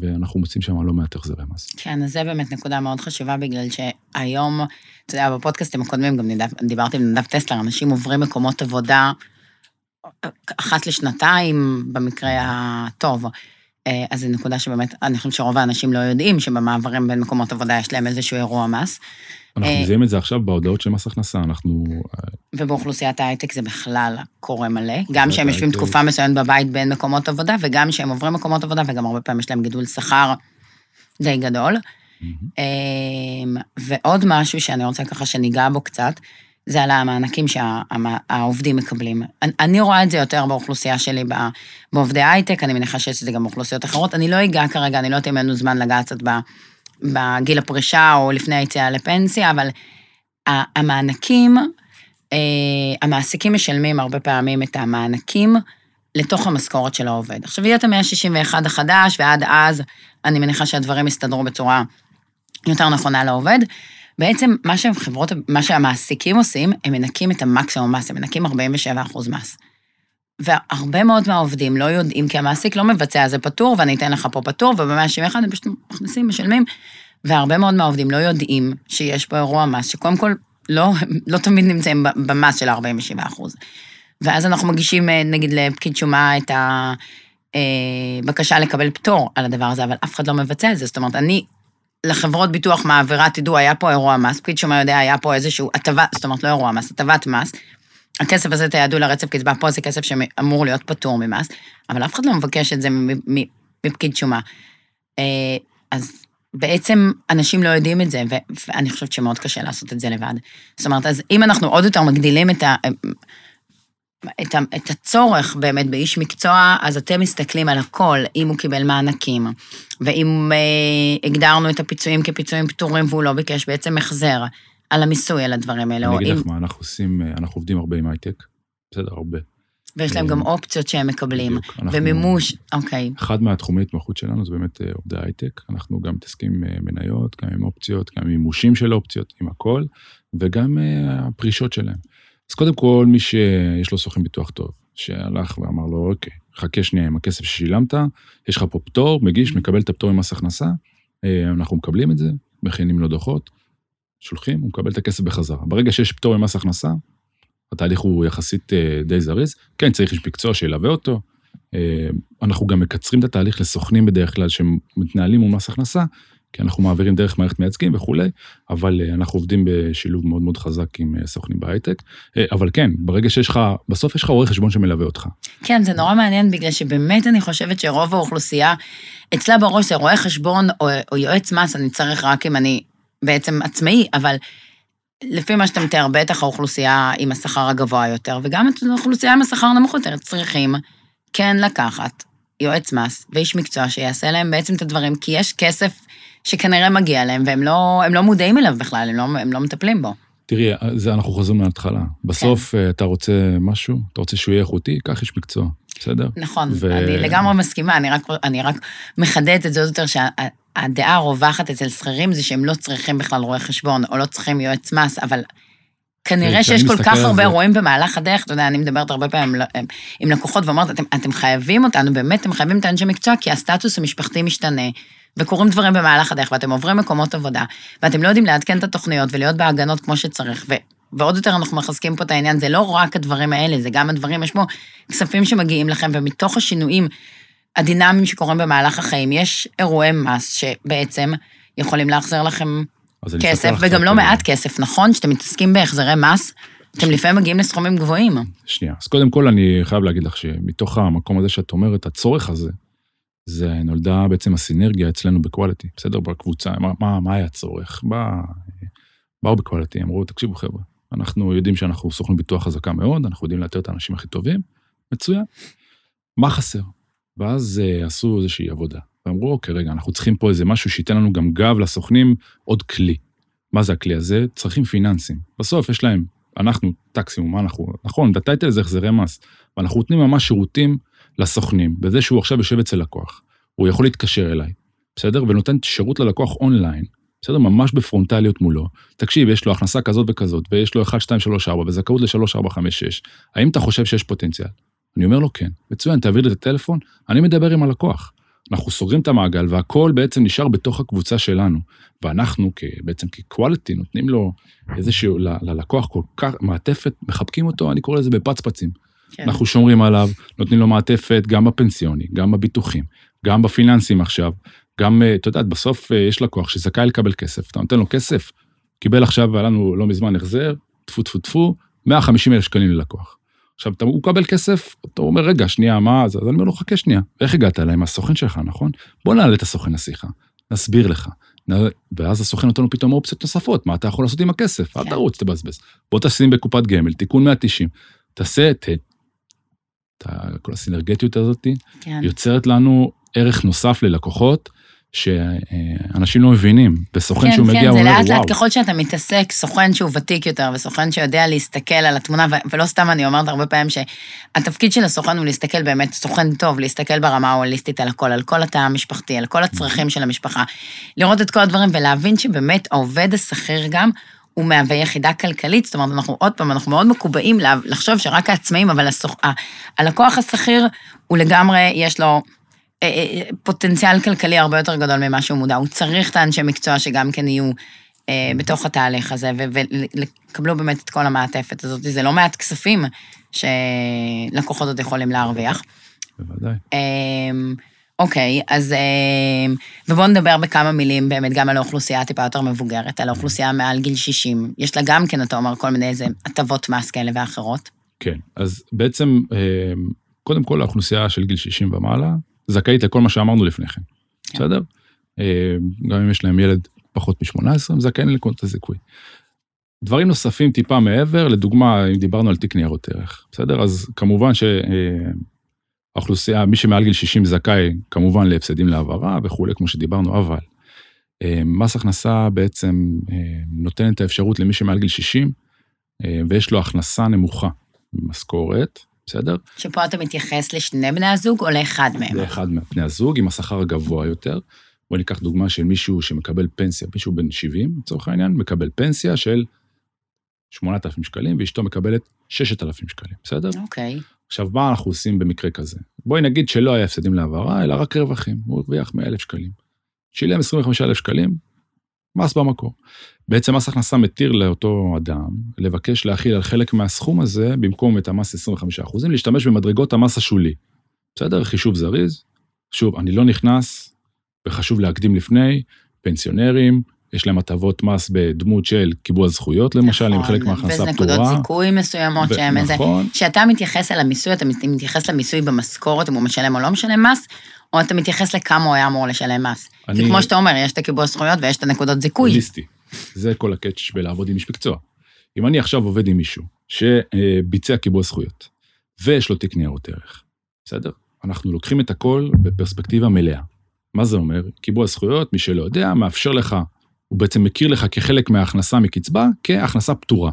ואנחנו מוצאים שם לא מעט החזרי מס. כן, אז זה באמת נקודה מאוד חשובה, בגלל שהיום, אתה יודע, בפודקאסטים הקודמים גם דיברתי עם נדב טסלר, אנשים עוברים מקומות עבודה אחת לשנתיים, במקרה הטוב. אה, אז זו נקודה שבאמת, אני חושבת שרוב האנשים לא יודעים שבמעברים בין מקומות עבודה יש להם איזשהו אירוע מס, אנחנו אה, מזהים את זה עכשיו בהודעות של מס הכנסה, אנחנו... אה, ובאוכלוסיית ההייטק זה בכלל קורה מלא. גם שהם יושבים. תקופה מסוימת בבית בין מקומות עבודה, וגם שהם עוברים מקומות עבודה, וגם הרבה פעמים יש להם גידול שכר די גדול. אמ, ועוד משהו שאני רוצה ככה שניגע בו קצת, זה על המענקים שהעובדים מקבלים. אני- רואה את זה יותר באוכלוסייה שלי, בעובדי הייטק, אני מניחה שיש את זה גם באוכלוסיות אחרות. אני לא אגע כרגע, אני לא יודעת אם אין לנו זמן לגעת קצת ב- בגיל הפרישה או לפני היציאה לפנסיה, אבל המענקים, אה, המעסיקים משלמים הרבה פעמים את המענקים לתוך המשכורת של העובד. עכשיו, יהיה את ה-161 החדש, ועד אז אני מניחה שהדברים יסתדרו בצורה יותר נכונה לעובד. בעצם מה שהם חברות, מה שהמעסיקים עושים, הם מנקים את המקסימום מס, הם מנקים 47 אחוז מס. והרבה מאוד מהעובדים לא יודעים, כי המעסיק לא מבצע, זה פטור, ואני אתן לך פה פטור, וב-171 הם פשוט מכניסים, משלמים, והרבה מאוד מהעובדים לא יודעים שיש פה אירוע מס, שקודם כל לא, לא תמיד נמצאים במס של 47 אחוז. ואז אנחנו מגישים, אה, נגיד, לפקיד שומה את הבקשה אה, לקבל פטור על הדבר הזה, אבל אף אחד לא מבצע את זה. זאת אומרת, אני לחברות ביטוח מעבירה, תדעו, היה פה אירוע מס, פקיד שומה יודע, היה פה איזשהו הטבה, זאת אומרת, לא אירוע מס, הטבת מס. הכסף הזה תיעדו לרצף קצבה, פה זה כסף שאמור להיות פטור ממס, אבל אף אחד לא מבקש את זה מפקיד שומה. אה, אז בעצם אנשים לא יודעים את זה, ואני חושבת שמאוד קשה לעשות את זה לבד. זאת אומרת, אז אם אנחנו עוד יותר מגדילים את ה... את, ה, את הצורך באמת באיש מקצוע, אז אתם מסתכלים על הכל, אם הוא קיבל מענקים, ואם אה, הגדרנו את הפיצויים כפיצויים פטורים והוא לא ביקש בעצם החזר על המיסוי על הדברים האלה. אני אגיד. לך מה, אנחנו עושים, אה, אנחנו עובדים הרבה עם הייטק, בסדר, הרבה. ויש להם גם אה, אופציות שהם מקבלים, ומימוש, אוקיי. אחד מהתחומי התמחות שלנו זה באמת אה, עובדי הייטק, אנחנו גם מתעסקים עם מניות, גם עם אופציות, גם עם מימושים של אופציות, עם הכל, וגם הפרישות שלהם. אז קודם כל, מי שיש לו סוכן ביטוח טוב, שהלך ואמר לו, אוקיי, חכה שנייה עם הכסף ששילמת, יש לך פה פטור, מגיש, מקבל את הפטור ממס הכנסה, אנחנו מקבלים את זה, מכינים לו דוחות, שולחים, הוא מקבל את הכסף בחזרה. ברגע שיש פטור ממס הכנסה, התהליך הוא יחסית אה, די זריז, כן, צריך איש מקצוע שילווה אותו. אה, אנחנו גם מקצרים את התהליך לסוכנים בדרך כלל שמתנהלים מול מס הכנסה, כי אנחנו מעבירים דרך מערכת מייצגים וכולי, אבל אה, אנחנו עובדים בשילוב מאוד מאוד חזק עם סוכנים בהייטק. אבל כן, ברגע שיש לך, בסוף יש לך רואה חשבון שמלווה אותך. כן, זה נורא מעניין, בגלל שבאמת אני חושבת שרוב האוכלוסייה, אצלה בראש זה רואה חשבון או, או יועץ מס, אני צריך רק אם אני בעצם עצמאי, אבל לפי מה שאתה מתאר, בטח האוכלוסייה עם השכר הגבוה יותר, וגם האוכלוסייה עם השכר הנמוך יותר, צריכים כן לקחת יועץ מס ואיש מקצוע שיעשה להם בעצם את הדברים, כי יש כסף שכנראה מגיע להם, והם לא, לא מודעים אליו בכלל, הם לא, הם לא מטפלים בו. תראי, זה אנחנו חוזרים מההתחלה. בסוף כן. אתה רוצה משהו, אתה רוצה שהוא יהיה איכותי, קח איש מקצוע, בסדר? נכון, ו... אני לגמרי מסכימה, אני רק, אני רק מחדדת את זה עוד יותר, שהדעה הרווחת אצל שכירים זה שהם לא צריכים בכלל רואה חשבון, או לא צריכים יועץ מס, אבל כנראה שיש כל כך הרבה אירועים במהלך הדרך, אתה יודע, אני מדברת הרבה פעמים עם לקוחות ואומרת, אתם, אתם חייבים אותנו, באמת, אתם חייבים את האנשי מקצוע, כי הסטטוס המשפחתי משתנה, וקורים דברים במהלך הדרך, ואתם עוברים מקומות עבודה, ואתם לא יודעים לעדכן את התוכניות ולהיות בהגנות כמו שצריך, ו... ועוד יותר אנחנו מחזקים פה את העניין, זה לא רק הדברים האלה, זה גם הדברים, יש פה כספים שמגיעים לכם, ומתוך השינויים הדינמיים שקורים במהלך החיים, יש אירועי מס שבעצם יכולים להחזיר לכם כסף, וגם לא מעט כסף, נכון? שאתם מתעסקים בהחזרי מס, אתם לפעמים מגיעים לסכומים גבוהים. שנייה, אז קודם כל אני חייב להגיד לך שמתוך המקום הזה שאת אומרת, הצורך הזה, זה נולדה בעצם הסינרגיה אצלנו בקואליטי, בסדר? בקבוצה, מה, מה, מה היה הצורך? בא, באו בקואליטי, אמרו, תקשיבו חבר'ה, אנחנו יודעים שאנחנו סוכנים ביטוח חזקה מאוד, אנחנו יודעים לאתר את האנשים הכי טובים, מצוין. מה חסר? ואז uh, עשו איזושהי עבודה, ואמרו, אוקיי, רגע, אנחנו צריכים פה איזה משהו שייתן לנו גם גב לסוכנים, עוד כלי. מה זה הכלי הזה? צרכים פיננסיים. בסוף יש להם, אנחנו, טקסימום, מה אנחנו, נכון, בטייטל זה החזרי מס, ואנחנו נותנים ממש שירותים לסוכנים, בזה שהוא עכשיו יושב אצל לקוח. הוא יכול להתקשר אליי, בסדר? ונותן שירות ללקוח אונליין, בסדר? ממש בפרונטליות מולו. תקשיב, יש לו הכנסה כזאת וכזאת, ויש לו 1, 2, 3, 4, וזכאות ל-3, 4, 5, 6. האם אתה חושב שיש פוטנציאל? אני אומר לו, כן. מצוין, תעביר לי את הטלפון, אני מדבר עם הלקוח. אנחנו סוגרים את המעגל, והכל בעצם נשאר בתוך הקבוצה שלנו. ואנחנו, בעצם כקואליטי, נותנים לו איזשהו, ללקוח כל כך, מעטפת, מחבקים אותו, אני קורא לזה בפצפצים. כן. אנחנו שומרים עליו, נותנים לו מעטפת גם בפנסיוני, גם בביטוחים, גם בפיננסים עכשיו, גם, אה, אתה יודע, בסוף אה, יש לקוח שזכאי לקבל כסף, אתה נותן לו כסף, קיבל עכשיו, היה לנו לא מזמן החזר, טפו טפו טפו, 150 אלף שקלים ללקוח. עכשיו, אתה, הוא מקבל כסף, אתה אומר, רגע, שנייה, מה זה? אז אני אומר לו, חכה שנייה, איך הגעת אליי? מהסוכן שלך, נכון? בוא נעלה את הסוכן לשיחה, נסביר לך. ואז הסוכן נותן לו פתאום אופציות נוספות, מה אתה יכול לעשות עם הכסף? אל כן. תרוץ, תבזבז. בוא תשים בקופת גמל, תיקון 190. תעשה, ת, כל הסינרגטיות הזאת, כן. יוצרת לנו ערך נוסף ללקוחות, שאנשים לא מבינים, וסוכן כן, שהוא כן, מגיע, הוא אומר, וואו. כן, כן, זה לאט לאט ככל שאתה מתעסק, סוכן שהוא ותיק יותר, וסוכן שיודע להסתכל על התמונה, ולא סתם אני אומרת הרבה פעמים שהתפקיד של הסוכן הוא להסתכל באמת, סוכן טוב, להסתכל ברמה ההוליסטית על הכל, על כל התא המשפחתי, על כל הצרכים של המשפחה, לראות את כל הדברים ולהבין שבאמת העובד השכיר גם, הוא מהווה יחידה כלכלית, זאת אומרת, אנחנו עוד פעם, אנחנו מאוד מקובעים לחשוב שרק העצמאים, אבל הסוח, הלקוח השכיר, הוא לגמרי, יש לו אה, אה, פוטנציאל כלכלי הרבה יותר גדול ממה שהוא מודע. הוא צריך את האנשי מקצוע שגם כן יהיו אה, בתוך התהליך הזה, וקבלו באמת את כל המעטפת הזאת. זה לא מעט כספים שלקוחות עוד יכולים להרוויח. בוודאי. אוקיי, אז... אמ, ובואו נדבר בכמה מילים באמת גם על האוכלוסייה הטיפה יותר מבוגרת, על האוכלוסייה מעל גיל 60. יש לה גם כן, אתה אומר, כל מיני איזה הטבות מס כאלה ואחרות. כן, אז בעצם, אמ, קודם כל האוכלוסייה של גיל 60 ומעלה זכאית לכל מה שאמרנו לפני כן, כן. בסדר? אמ, גם אם יש להם ילד פחות מ-18, הם זכאים לנקודות הזיכוי. דברים נוספים טיפה מעבר, לדוגמה, אם דיברנו על תיק ניירות ערך, בסדר? אז כמובן שהאוכלוסייה, מי שמעל גיל 60 זכאי כמובן להפסדים להעברה וכולי, כמו שדיברנו, אבל אה, מס הכנסה בעצם אה, נותן את האפשרות למי שמעל גיל 60, אה, ויש לו הכנסה נמוכה משכורת, בסדר? שפה אתה מתייחס לשני בני הזוג או לאחד מהם? לאחד מבני הזוג עם השכר הגבוה יותר. בואו ניקח דוגמה של מישהו שמקבל פנסיה, מישהו בן 70 לצורך העניין, מקבל פנסיה של 8,000 שקלים, ואשתו מקבלת 6,000 שקלים, בסדר? אוקיי. עכשיו, מה אנחנו עושים במקרה כזה? בואי נגיד שלא היה הפסדים להעברה, אלא רק רווחים, הוא הרוויח 100,000 שקלים. שילם 25,000 שקלים, מס במקור. בעצם מס הכנסה מתיר לאותו אדם לבקש להכיל על חלק מהסכום הזה, במקום את המס 25%, להשתמש במדרגות המס השולי. בסדר? חישוב זריז. שוב, אני לא נכנס, וחשוב להקדים לפני, פנסיונרים, יש להם הטבות מס בדמות של קיבוע זכויות, למשל, עם חלק מההכנסה וזה פטורה. נקודות זיכוי מסוימות ו- שהן איזה... נכון. כשאתה מתייחס אל המיסוי, אתה מת- מתייחס למיסוי במשכורת, אם הוא משלם או לא משלם מס, או אתה מתייחס לכמה הוא היה אמור לשלם מס. כי אני- כמו שאתה אומר, יש את הקיבוע זכויות ויש את הנקודות זיכוי. הוליסטי. זה כל הקאץ' בלעבוד עם איש מקצוע. אם אני עכשיו עובד עם מישהו שביצע קיבוע זכויות, ויש לו תיק ניירות ערך, בסדר? אנחנו לוקחים את הכל בפרספקטיבה מלאה. מה זה אומר? קיבוע זכויות, מי שלא יודע, מאפשר לך, הוא בעצם מכיר לך כחלק מההכנסה מקצבה, כהכנסה פטורה.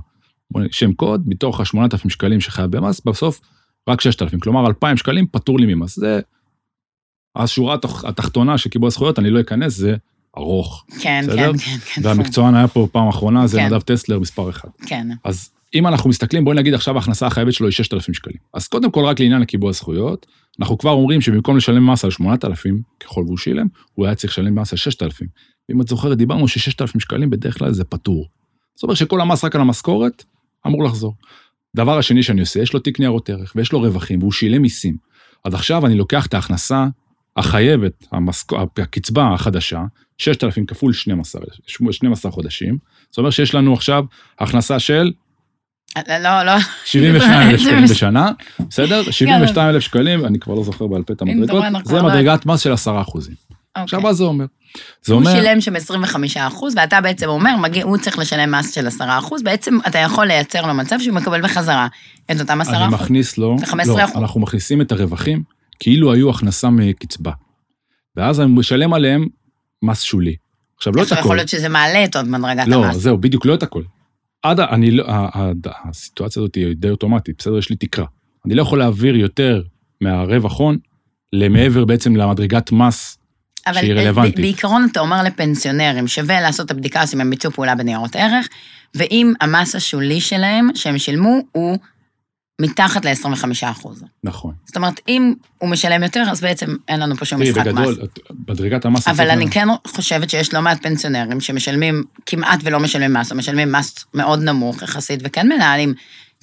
שם קוד, מתוך ה-8,000 שקלים שחייב במס, בסוף רק 6,000. כלומר, 2,000 שקלים פטור לי ממס. זה השורה התח- התחתונה של קיבוע זכויות, אני לא אכנס, זה ארוך. כן, בסדר? כן, כן, כן. והמקצוען היה פה פעם אחרונה, זה כן. נדב טסלר מספר אחד. כן, אז אם אנחנו מסתכלים, בואי נגיד עכשיו ההכנסה החייבת שלו היא 6,000 שקלים. אז קודם כל, רק לעניין הקיבוע זכויות, אנחנו כבר אומרים שבמקום לשלם מס על 8,000, ככל והוא שילם, הוא היה צריך לשלם מס על 6,000. ואם את זוכרת, דיברנו ש-6,000 שקלים בדרך כלל זה פטור. זאת אומרת שכל המס רק על המשכורת אמור לחזור. דבר השני שאני עושה, יש לו תיק ניירות ערך ויש לו רווחים והוא שילם מיסים. אז עכשיו אני לוקח את ההכנסה החייבת, המשכ... הקצבה החדשה, 6,000 כפול 12, 12 חודשים, זאת אומרת שיש לנו עכשיו הכנסה של לא, לא, 72,000 שקלים זה- בשנה, בסדר? 72,000 שקלים, אני כבר לא זוכר בעל פה את המדרגות, זה לא- מדרגת מס של 10 אחוזים. עכשיו, אוקיי. מה זה אומר? זה הוא אומר, שילם שם 25 אחוז, ואתה בעצם אומר, מגיע, הוא צריך לשלם מס של 10 אחוז, בעצם אתה יכול לייצר לו מצב שהוא מקבל בחזרה את אותם 10 אני אחוז. מכניס לו, זה 15%. לא, אנחנו מכניסים את הרווחים כאילו היו הכנסה מקצבה. ואז אני משלם עליהם מס שולי. עכשיו, לא את עכשיו הכל. יכול להיות שזה מעלה את עוד מדרגת לא, המס. זהו, בדיוק לא את הכל. עד, ה- אני לא, ה- ה- הסיטואציה הזאת היא די אוטומטית, בסדר? יש לי תקרה. אני לא יכול להעביר יותר מהרווח הון למעבר בעצם למדרגת מס שהיא אה, רלוונטית. בעיקרון אתה אומר לפנסיונרים, שווה לעשות את הבדיקה הזאת אם הם ביצעו פעולה בניירות ערך, ואם המס השולי שלהם, שהם שילמו, הוא מתחת ל-25 אחוז. נכון. זאת אומרת, אם הוא משלם יותר, אז בעצם אין לנו פה שום משחק בגדול, מס. את- מדרגת המס... אבל אני כן חושבת שיש לא מעט פנסיונרים שמשלמים כמעט ולא משלמים מס, או משלמים מס מאוד נמוך יחסית, וכן מנהלים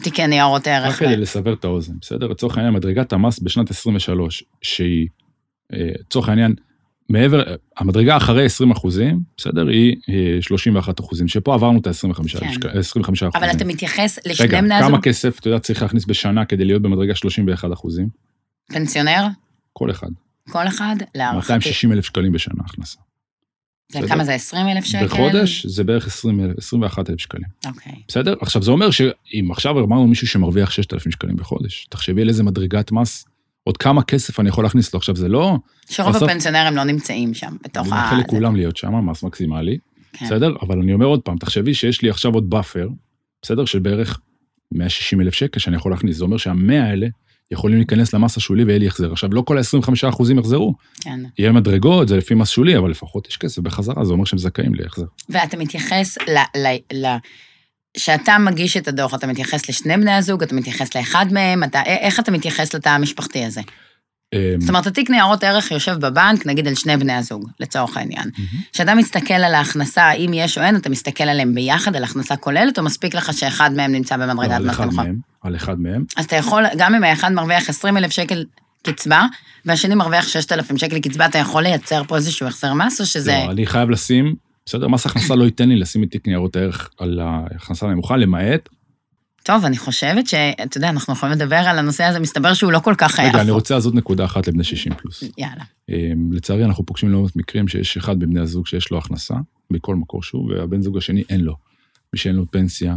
תיקי ניירות רק ערך. כדי לסבר את האוזן, בסדר? לצורך העניין, מדרגת המס בשנת 23, שהיא, אה, לצורך העניין, מעבר, המדרגה אחרי 20 אחוזים, בסדר? היא אה, 31 אחוזים, שפה עברנו את ה-25 כן. 25 אחוזים. אבל אתה מתייחס לשני רגע, בני הזוג, כמה כסף, אתה יודע, צריך להכניס בשנה כדי להיות במדרגה 31 אחוזים? פנסיונר, כל אחד. כל אחד, להערכתי. 260 אלף שקלים בשנה הכנסה. כמה זה, 20 אלף שקל? בחודש זה בערך 20 אלף- 21 אלף שקלים. אוקיי. בסדר? עכשיו, זה אומר שאם עכשיו אמרנו מישהו שמרוויח 6,000 שקלים בחודש, תחשבי על איזה מדרגת מס, עוד כמה כסף אני יכול להכניס לו. עכשיו, זה לא... שרוב בסוף- הפנסיונרים לא נמצאים שם, בתוך אני ה... מאחל לכולם להיות שם, מס מקסימלי, כן. בסדר? אבל אני אומר עוד פעם, תחשבי שיש לי עכשיו עוד buffer, בסדר? של בערך 160 אלף שקל שאני יכול להכניס. זה אומר שהמאה האלה יכולים להיכנס למס השולי ויהיה לי החזר. עכשיו, לא כל ה-25 אחוזים יחזרו. כן. יהיה מדרגות, זה לפי מס שולי, אבל לפחות יש כסף בחזרה, זה אומר שהם זכאים להחזר. ואתה מתייחס ל... ל... ל... כשאתה מגיש את הדוח, אתה מתייחס לשני בני הזוג, אתה מתייחס לאחד מהם, אתה... איך אתה מתייחס לתא המשפחתי הזה? אה, זאת אומרת, התיק ניירות ערך יושב בבנק, נגיד על שני בני הזוג, לצורך העניין. כשאתה מסתכל על ההכנסה, אם יש או אין, אתה מסתכל עליהם ביחד, על הכנסה כוללת, או מספיק לך שאחד מהם נמצא לא, במדרגת על מס? מהם, על אחד מהם. אז אתה יכול, גם אם האחד מרוויח 20 אלף שקל קצבה, והשני מרוויח 6,000 שקל קצבה, אתה יכול לייצר פה איזשהו החזר מס, או שזה... לא, אני חייב לשים, בסדר, מס הכנסה לא ייתן לי לשים את תיק ניירות הערך על ההכנסה הנמוכה, למעט, טוב, אני חושבת שאתה יודע, אנחנו יכולים לדבר על הנושא הזה, מסתבר שהוא לא כל כך רגע, אני. רוצה לעשות נקודה אחת לבני 60 פלוס. יאללה. אה, לצערי, אנחנו פוגשים לא מעט מקרים שיש אחד מבני הזוג שיש לו הכנסה, מכל מקור שהוא, והבן זוג השני אין לו. מי שאין לו פנסיה,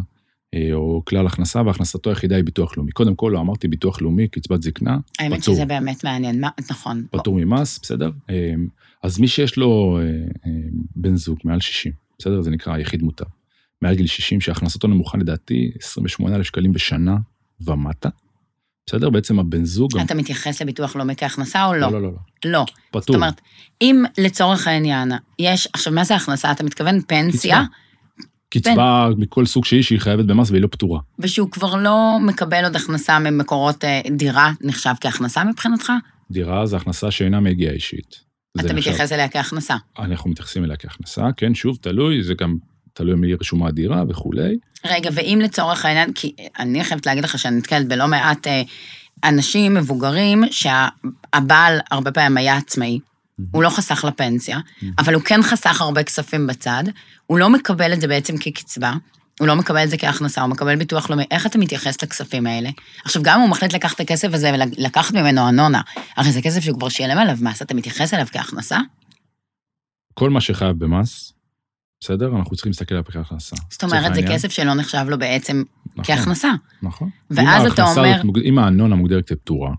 או כלל הכנסה, והכנסתו היחידה היא ביטוח לאומי. קודם כל, לא אמרתי ביטוח לאומי, קצבת זקנה, האמת פטור. שזה באמת מעניין, מה, נכון. פטור ממס, בסדר? אה, אז מי שיש לו אה, אה, בן זוג מעל 60, בסדר? זה נקרא יחיד מוטב. מעל גיל 60, שהכנסתו נמוכה לדעתי 28,000 שקלים בשנה ומטה, בסדר? בעצם הבן זוג... אתה מתייחס לביטוח לאומי כהכנסה או לא? לא, לא, לא, לא. לא. פטור. זאת אומרת, אם לצורך העניין, יש, עכשיו, מה זה הכנסה? אתה מתכוון פנסיה, קצבה מכל סוג שהיא שהיא חייבת במס והיא לא פטורה. ושהוא כבר לא מקבל עוד הכנסה ממקורות אה, דירה, נחשב כהכנסה מבחינתך? דירה זה הכנסה שאינה מיגיעה אישית. אתה נחשב- מתייחס אליה כהכנסה. אנחנו מתייחסים אליה כהכנסה, כן, שוב, תלוי, זה גם תלוי מי רשומה הדירה וכולי. רגע, ואם לצורך העניין, כי אני חייבת להגיד לך שאני נתקלת בלא מעט אה, אנשים מבוגרים שהבעל הרבה פעמים היה עצמאי, הוא לא חסך לפנסיה, אבל הוא כן חסך הרבה כספים בצד, הוא לא מקבל את זה בעצם כקצבה, הוא לא מקבל את זה כהכנסה, הוא מקבל ביטוח לאומי, איך אתה מתייחס לכספים האלה? עכשיו, גם אם הוא מחליט לקחת את הכסף הזה ולקחת ממנו אנונה, הרי זה כסף שהוא כבר שילם עליו מס, אתה מתייחס אליו כהכנסה? כל מה שחייב במס, בסדר? אנחנו צריכים להסתכל עליו כהכנסה. זאת אומרת, זה כסף שלא נחשב לו בעצם נכון, כהכנסה. נכון. ואז אתה אומר- אם האנונה מוגדרת כפטורה,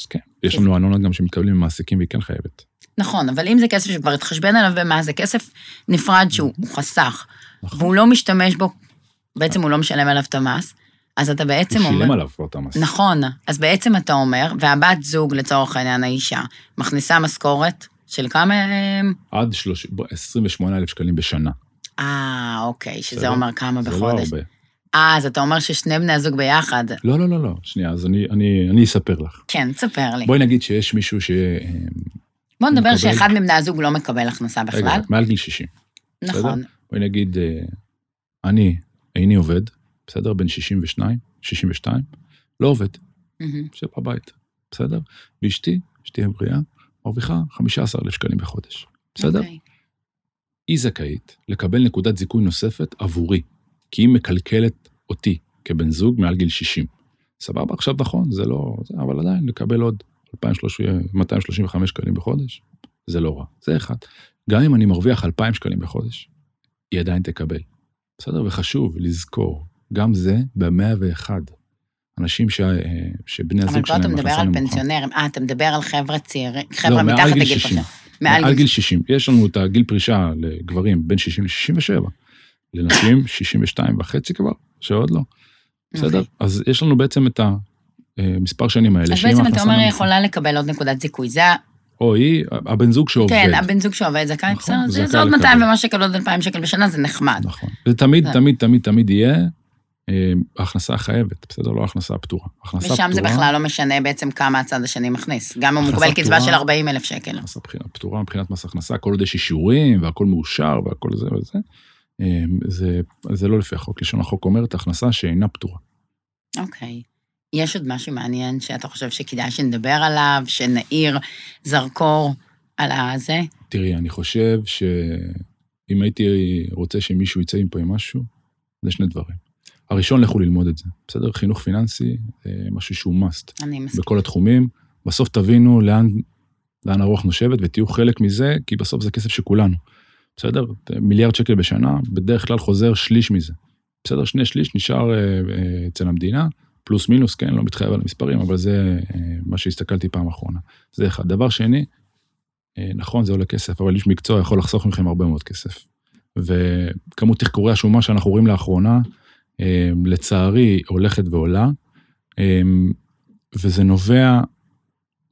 אז כן. יש כן. לנו אנונות גם שמתקבלים ממעסיקים והיא כן חייבת. נכון, אבל אם זה כסף שכבר התחשבן עליו במס, זה כסף נפרד שהוא הוא חסך, נכון. והוא לא משתמש בו, בעצם הוא לא משלם עליו את המס, אז אתה בעצם הוא אומר... שילם עליו כבר את המס. נכון, אז בעצם אתה אומר, והבת זוג, לצורך העניין האישה, מכניסה משכורת של כמה... אה, עד 28,000 שקלים בשנה. אה, אוקיי, שזה בסדר? אומר כמה זה לא בחודש. הרבה. אה, אז אתה אומר ששני בני הזוג ביחד. לא, לא, לא, לא. שנייה, אז אני- אני אני אספר לך. כן, תספר לי. בואי נגיד שיש מישהו ש... בוא נדבר מקבל- שאחד מבני הזוג לא מקבל הכנסה רגע, בכלל. מעל גיל 60. נכון. בואי נגיד, אה, אני איני עובד, בסדר? בן 62, 62, לא עובד. יושב בבית, בסדר? ואשתי, אשתי הבריאה, מרוויחה 15,000 שקלים בחודש, בסדר? אוקיי. היא זכאית לקבל נקודת זיכוי נוספת עבורי, כי היא מקלקלת אותי כבן זוג מעל גיל 60. סבבה, עכשיו נכון, זה לא... זה, אבל עדיין, לקבל עוד 235 שקלים בחודש, זה לא רע. זה אחד. גם אם אני מרוויח 2,000 שקלים בחודש, היא עדיין תקבל. בסדר? וחשוב לזכור, גם זה ב-101. אנשים ש... שבני אבל הזוג פה שלהם אתה מדבר על. פנסיונרים. אה, אתה מדבר על חבר'ה צעירים, חבר'ה לא, מעל מתחת גיל לגיל 60. פרישה. מעל גיל 60. יש לנו את הגיל פרישה לגברים בין 60 ל-67. לנשים 62 וחצי כבר, שעוד לא. בסדר? אוקיי. אז יש לנו בעצם את המספר שנים האלה. אז בעצם אתה אומר, היא יכולה לקבל עוד נקודת זיכוי. זה, ה- או היא, הבן זוג שעובד. כן, הבן זוג שעובד זכאי, נכון, בסדר, זה- זה עוד לקבל. 200 ומשהו שקל, עוד 2,000 שקל בשנה, זה נחמד. נכון. זה תמיד, זה- תמיד, תמיד, תמיד יהיה אה, הכנסה החייבת, בסדר? לא הכנסה הפטורה. הכנסה ושם זה פטורה- בכלל לא משנה בעצם כמה הצד השני מכניס. גם אם הוא מקבל קצבה של 40 אלף שקל. הכנסה פטורה מבחינת מס הכנסה, כל עוד יש אישורים והכל מאושר והכל זה וזה, אה, זה, זה לא לפי החוק. לשון החוק אומרת הכנסה שאינה פטורה. אוקיי. יש עוד משהו מעניין שאתה חושב שכדאי שנדבר עליו, שנאיר זרקור על הזה? תראי, אני חושב שאם הייתי רוצה שמישהו יצא מפה עם משהו, זה שני דברים. הראשון, לכו ללמוד את זה, בסדר? חינוך פיננסי זה משהו שהוא must אני מסכימה. בכל התחומים. בסוף תבינו לאן, לאן הרוח נושבת ותהיו חלק מזה, כי בסוף זה כסף שכולנו, בסדר? מיליארד שקל בשנה, בדרך כלל חוזר שליש מזה. בסדר? שני שליש נשאר אה, אה, אצל המדינה, פלוס מינוס, כן, לא מתחייב על המספרים, אבל זה אה, מה שהסתכלתי פעם אחרונה. זה אחד. דבר שני, אה, נכון, זה עולה כסף, אבל איש מקצוע יכול לחסוך מכם הרבה מאוד כסף. וכמות תחקורי השומה שאנחנו רואים לאחרונה, אה, לצערי, הולכת ועולה, וזה נובע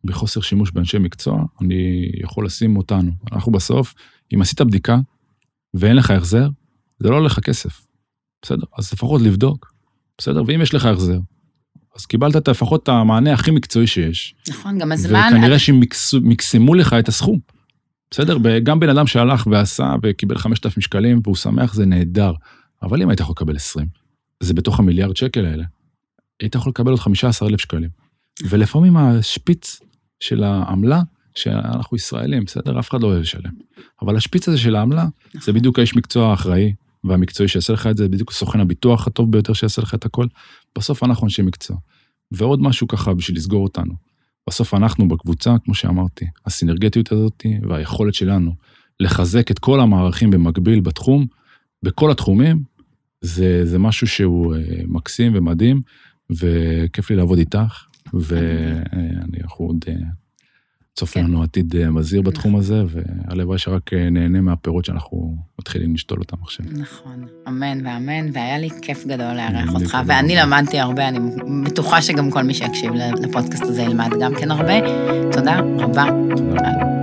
בחוסר שימוש באנשי מקצוע, אני יכול לשים אותנו. אנחנו בסוף, אם עשית בדיקה ואין לך החזר, זה לא עולה לך כסף, בסדר? אז לפחות לבדוק, בסדר? ואם יש לך החזר, אז קיבלת את- לפחות את המענה הכי מקצועי שיש. נכון, גם הזמן... וכנראה שהם מקס- מקסמו לך את הסכום. בסדר? גם בן אדם שהלך ועשה וקיבל 5,000 שקלים והוא שמח, זה נהדר. אבל אם היית יכול לקבל 20, זה בתוך המיליארד שקל האלה, היית יכול לקבל עוד 15,000 שקלים. ולפעמים השפיץ של העמלה, שאנחנו ישראלים, בסדר? אף אחד לא אוהב לשלם. אבל השפיץ הזה של העמלה, זה בדיוק האיש מקצוע האחראי והמקצועי שיעשה לך את זה, בדיוק סוכן הביטוח הטוב ביותר שיעשה לך את הכל. בסוף אנחנו אנשי מקצוע. ועוד משהו ככה בשביל לסגור אותנו. בסוף אנחנו בקבוצה, כמו שאמרתי, הסינרגטיות הזאת והיכולת שלנו לחזק את כל המערכים במקביל בתחום, בכל התחומים, זה, זה משהו שהוא אה, מקסים ומדהים, וכיף לי לעבוד איתך, ואני אנחנו עוד... צופה כן. לנו עתיד אה, מזהיר בתחום הזה, והלוואי שרק אה, נהנה מהפירות שאנחנו מתחילים לשתול אותם עכשיו. נכון, אמן ואמן, והיה לי כיף גדול לארח אותך, ואני. למדתי הרבה, אני בטוחה שגם כל מי שיקשיב לפודקאסט הזה ילמד גם כן הרבה. תודה רבה. תודה.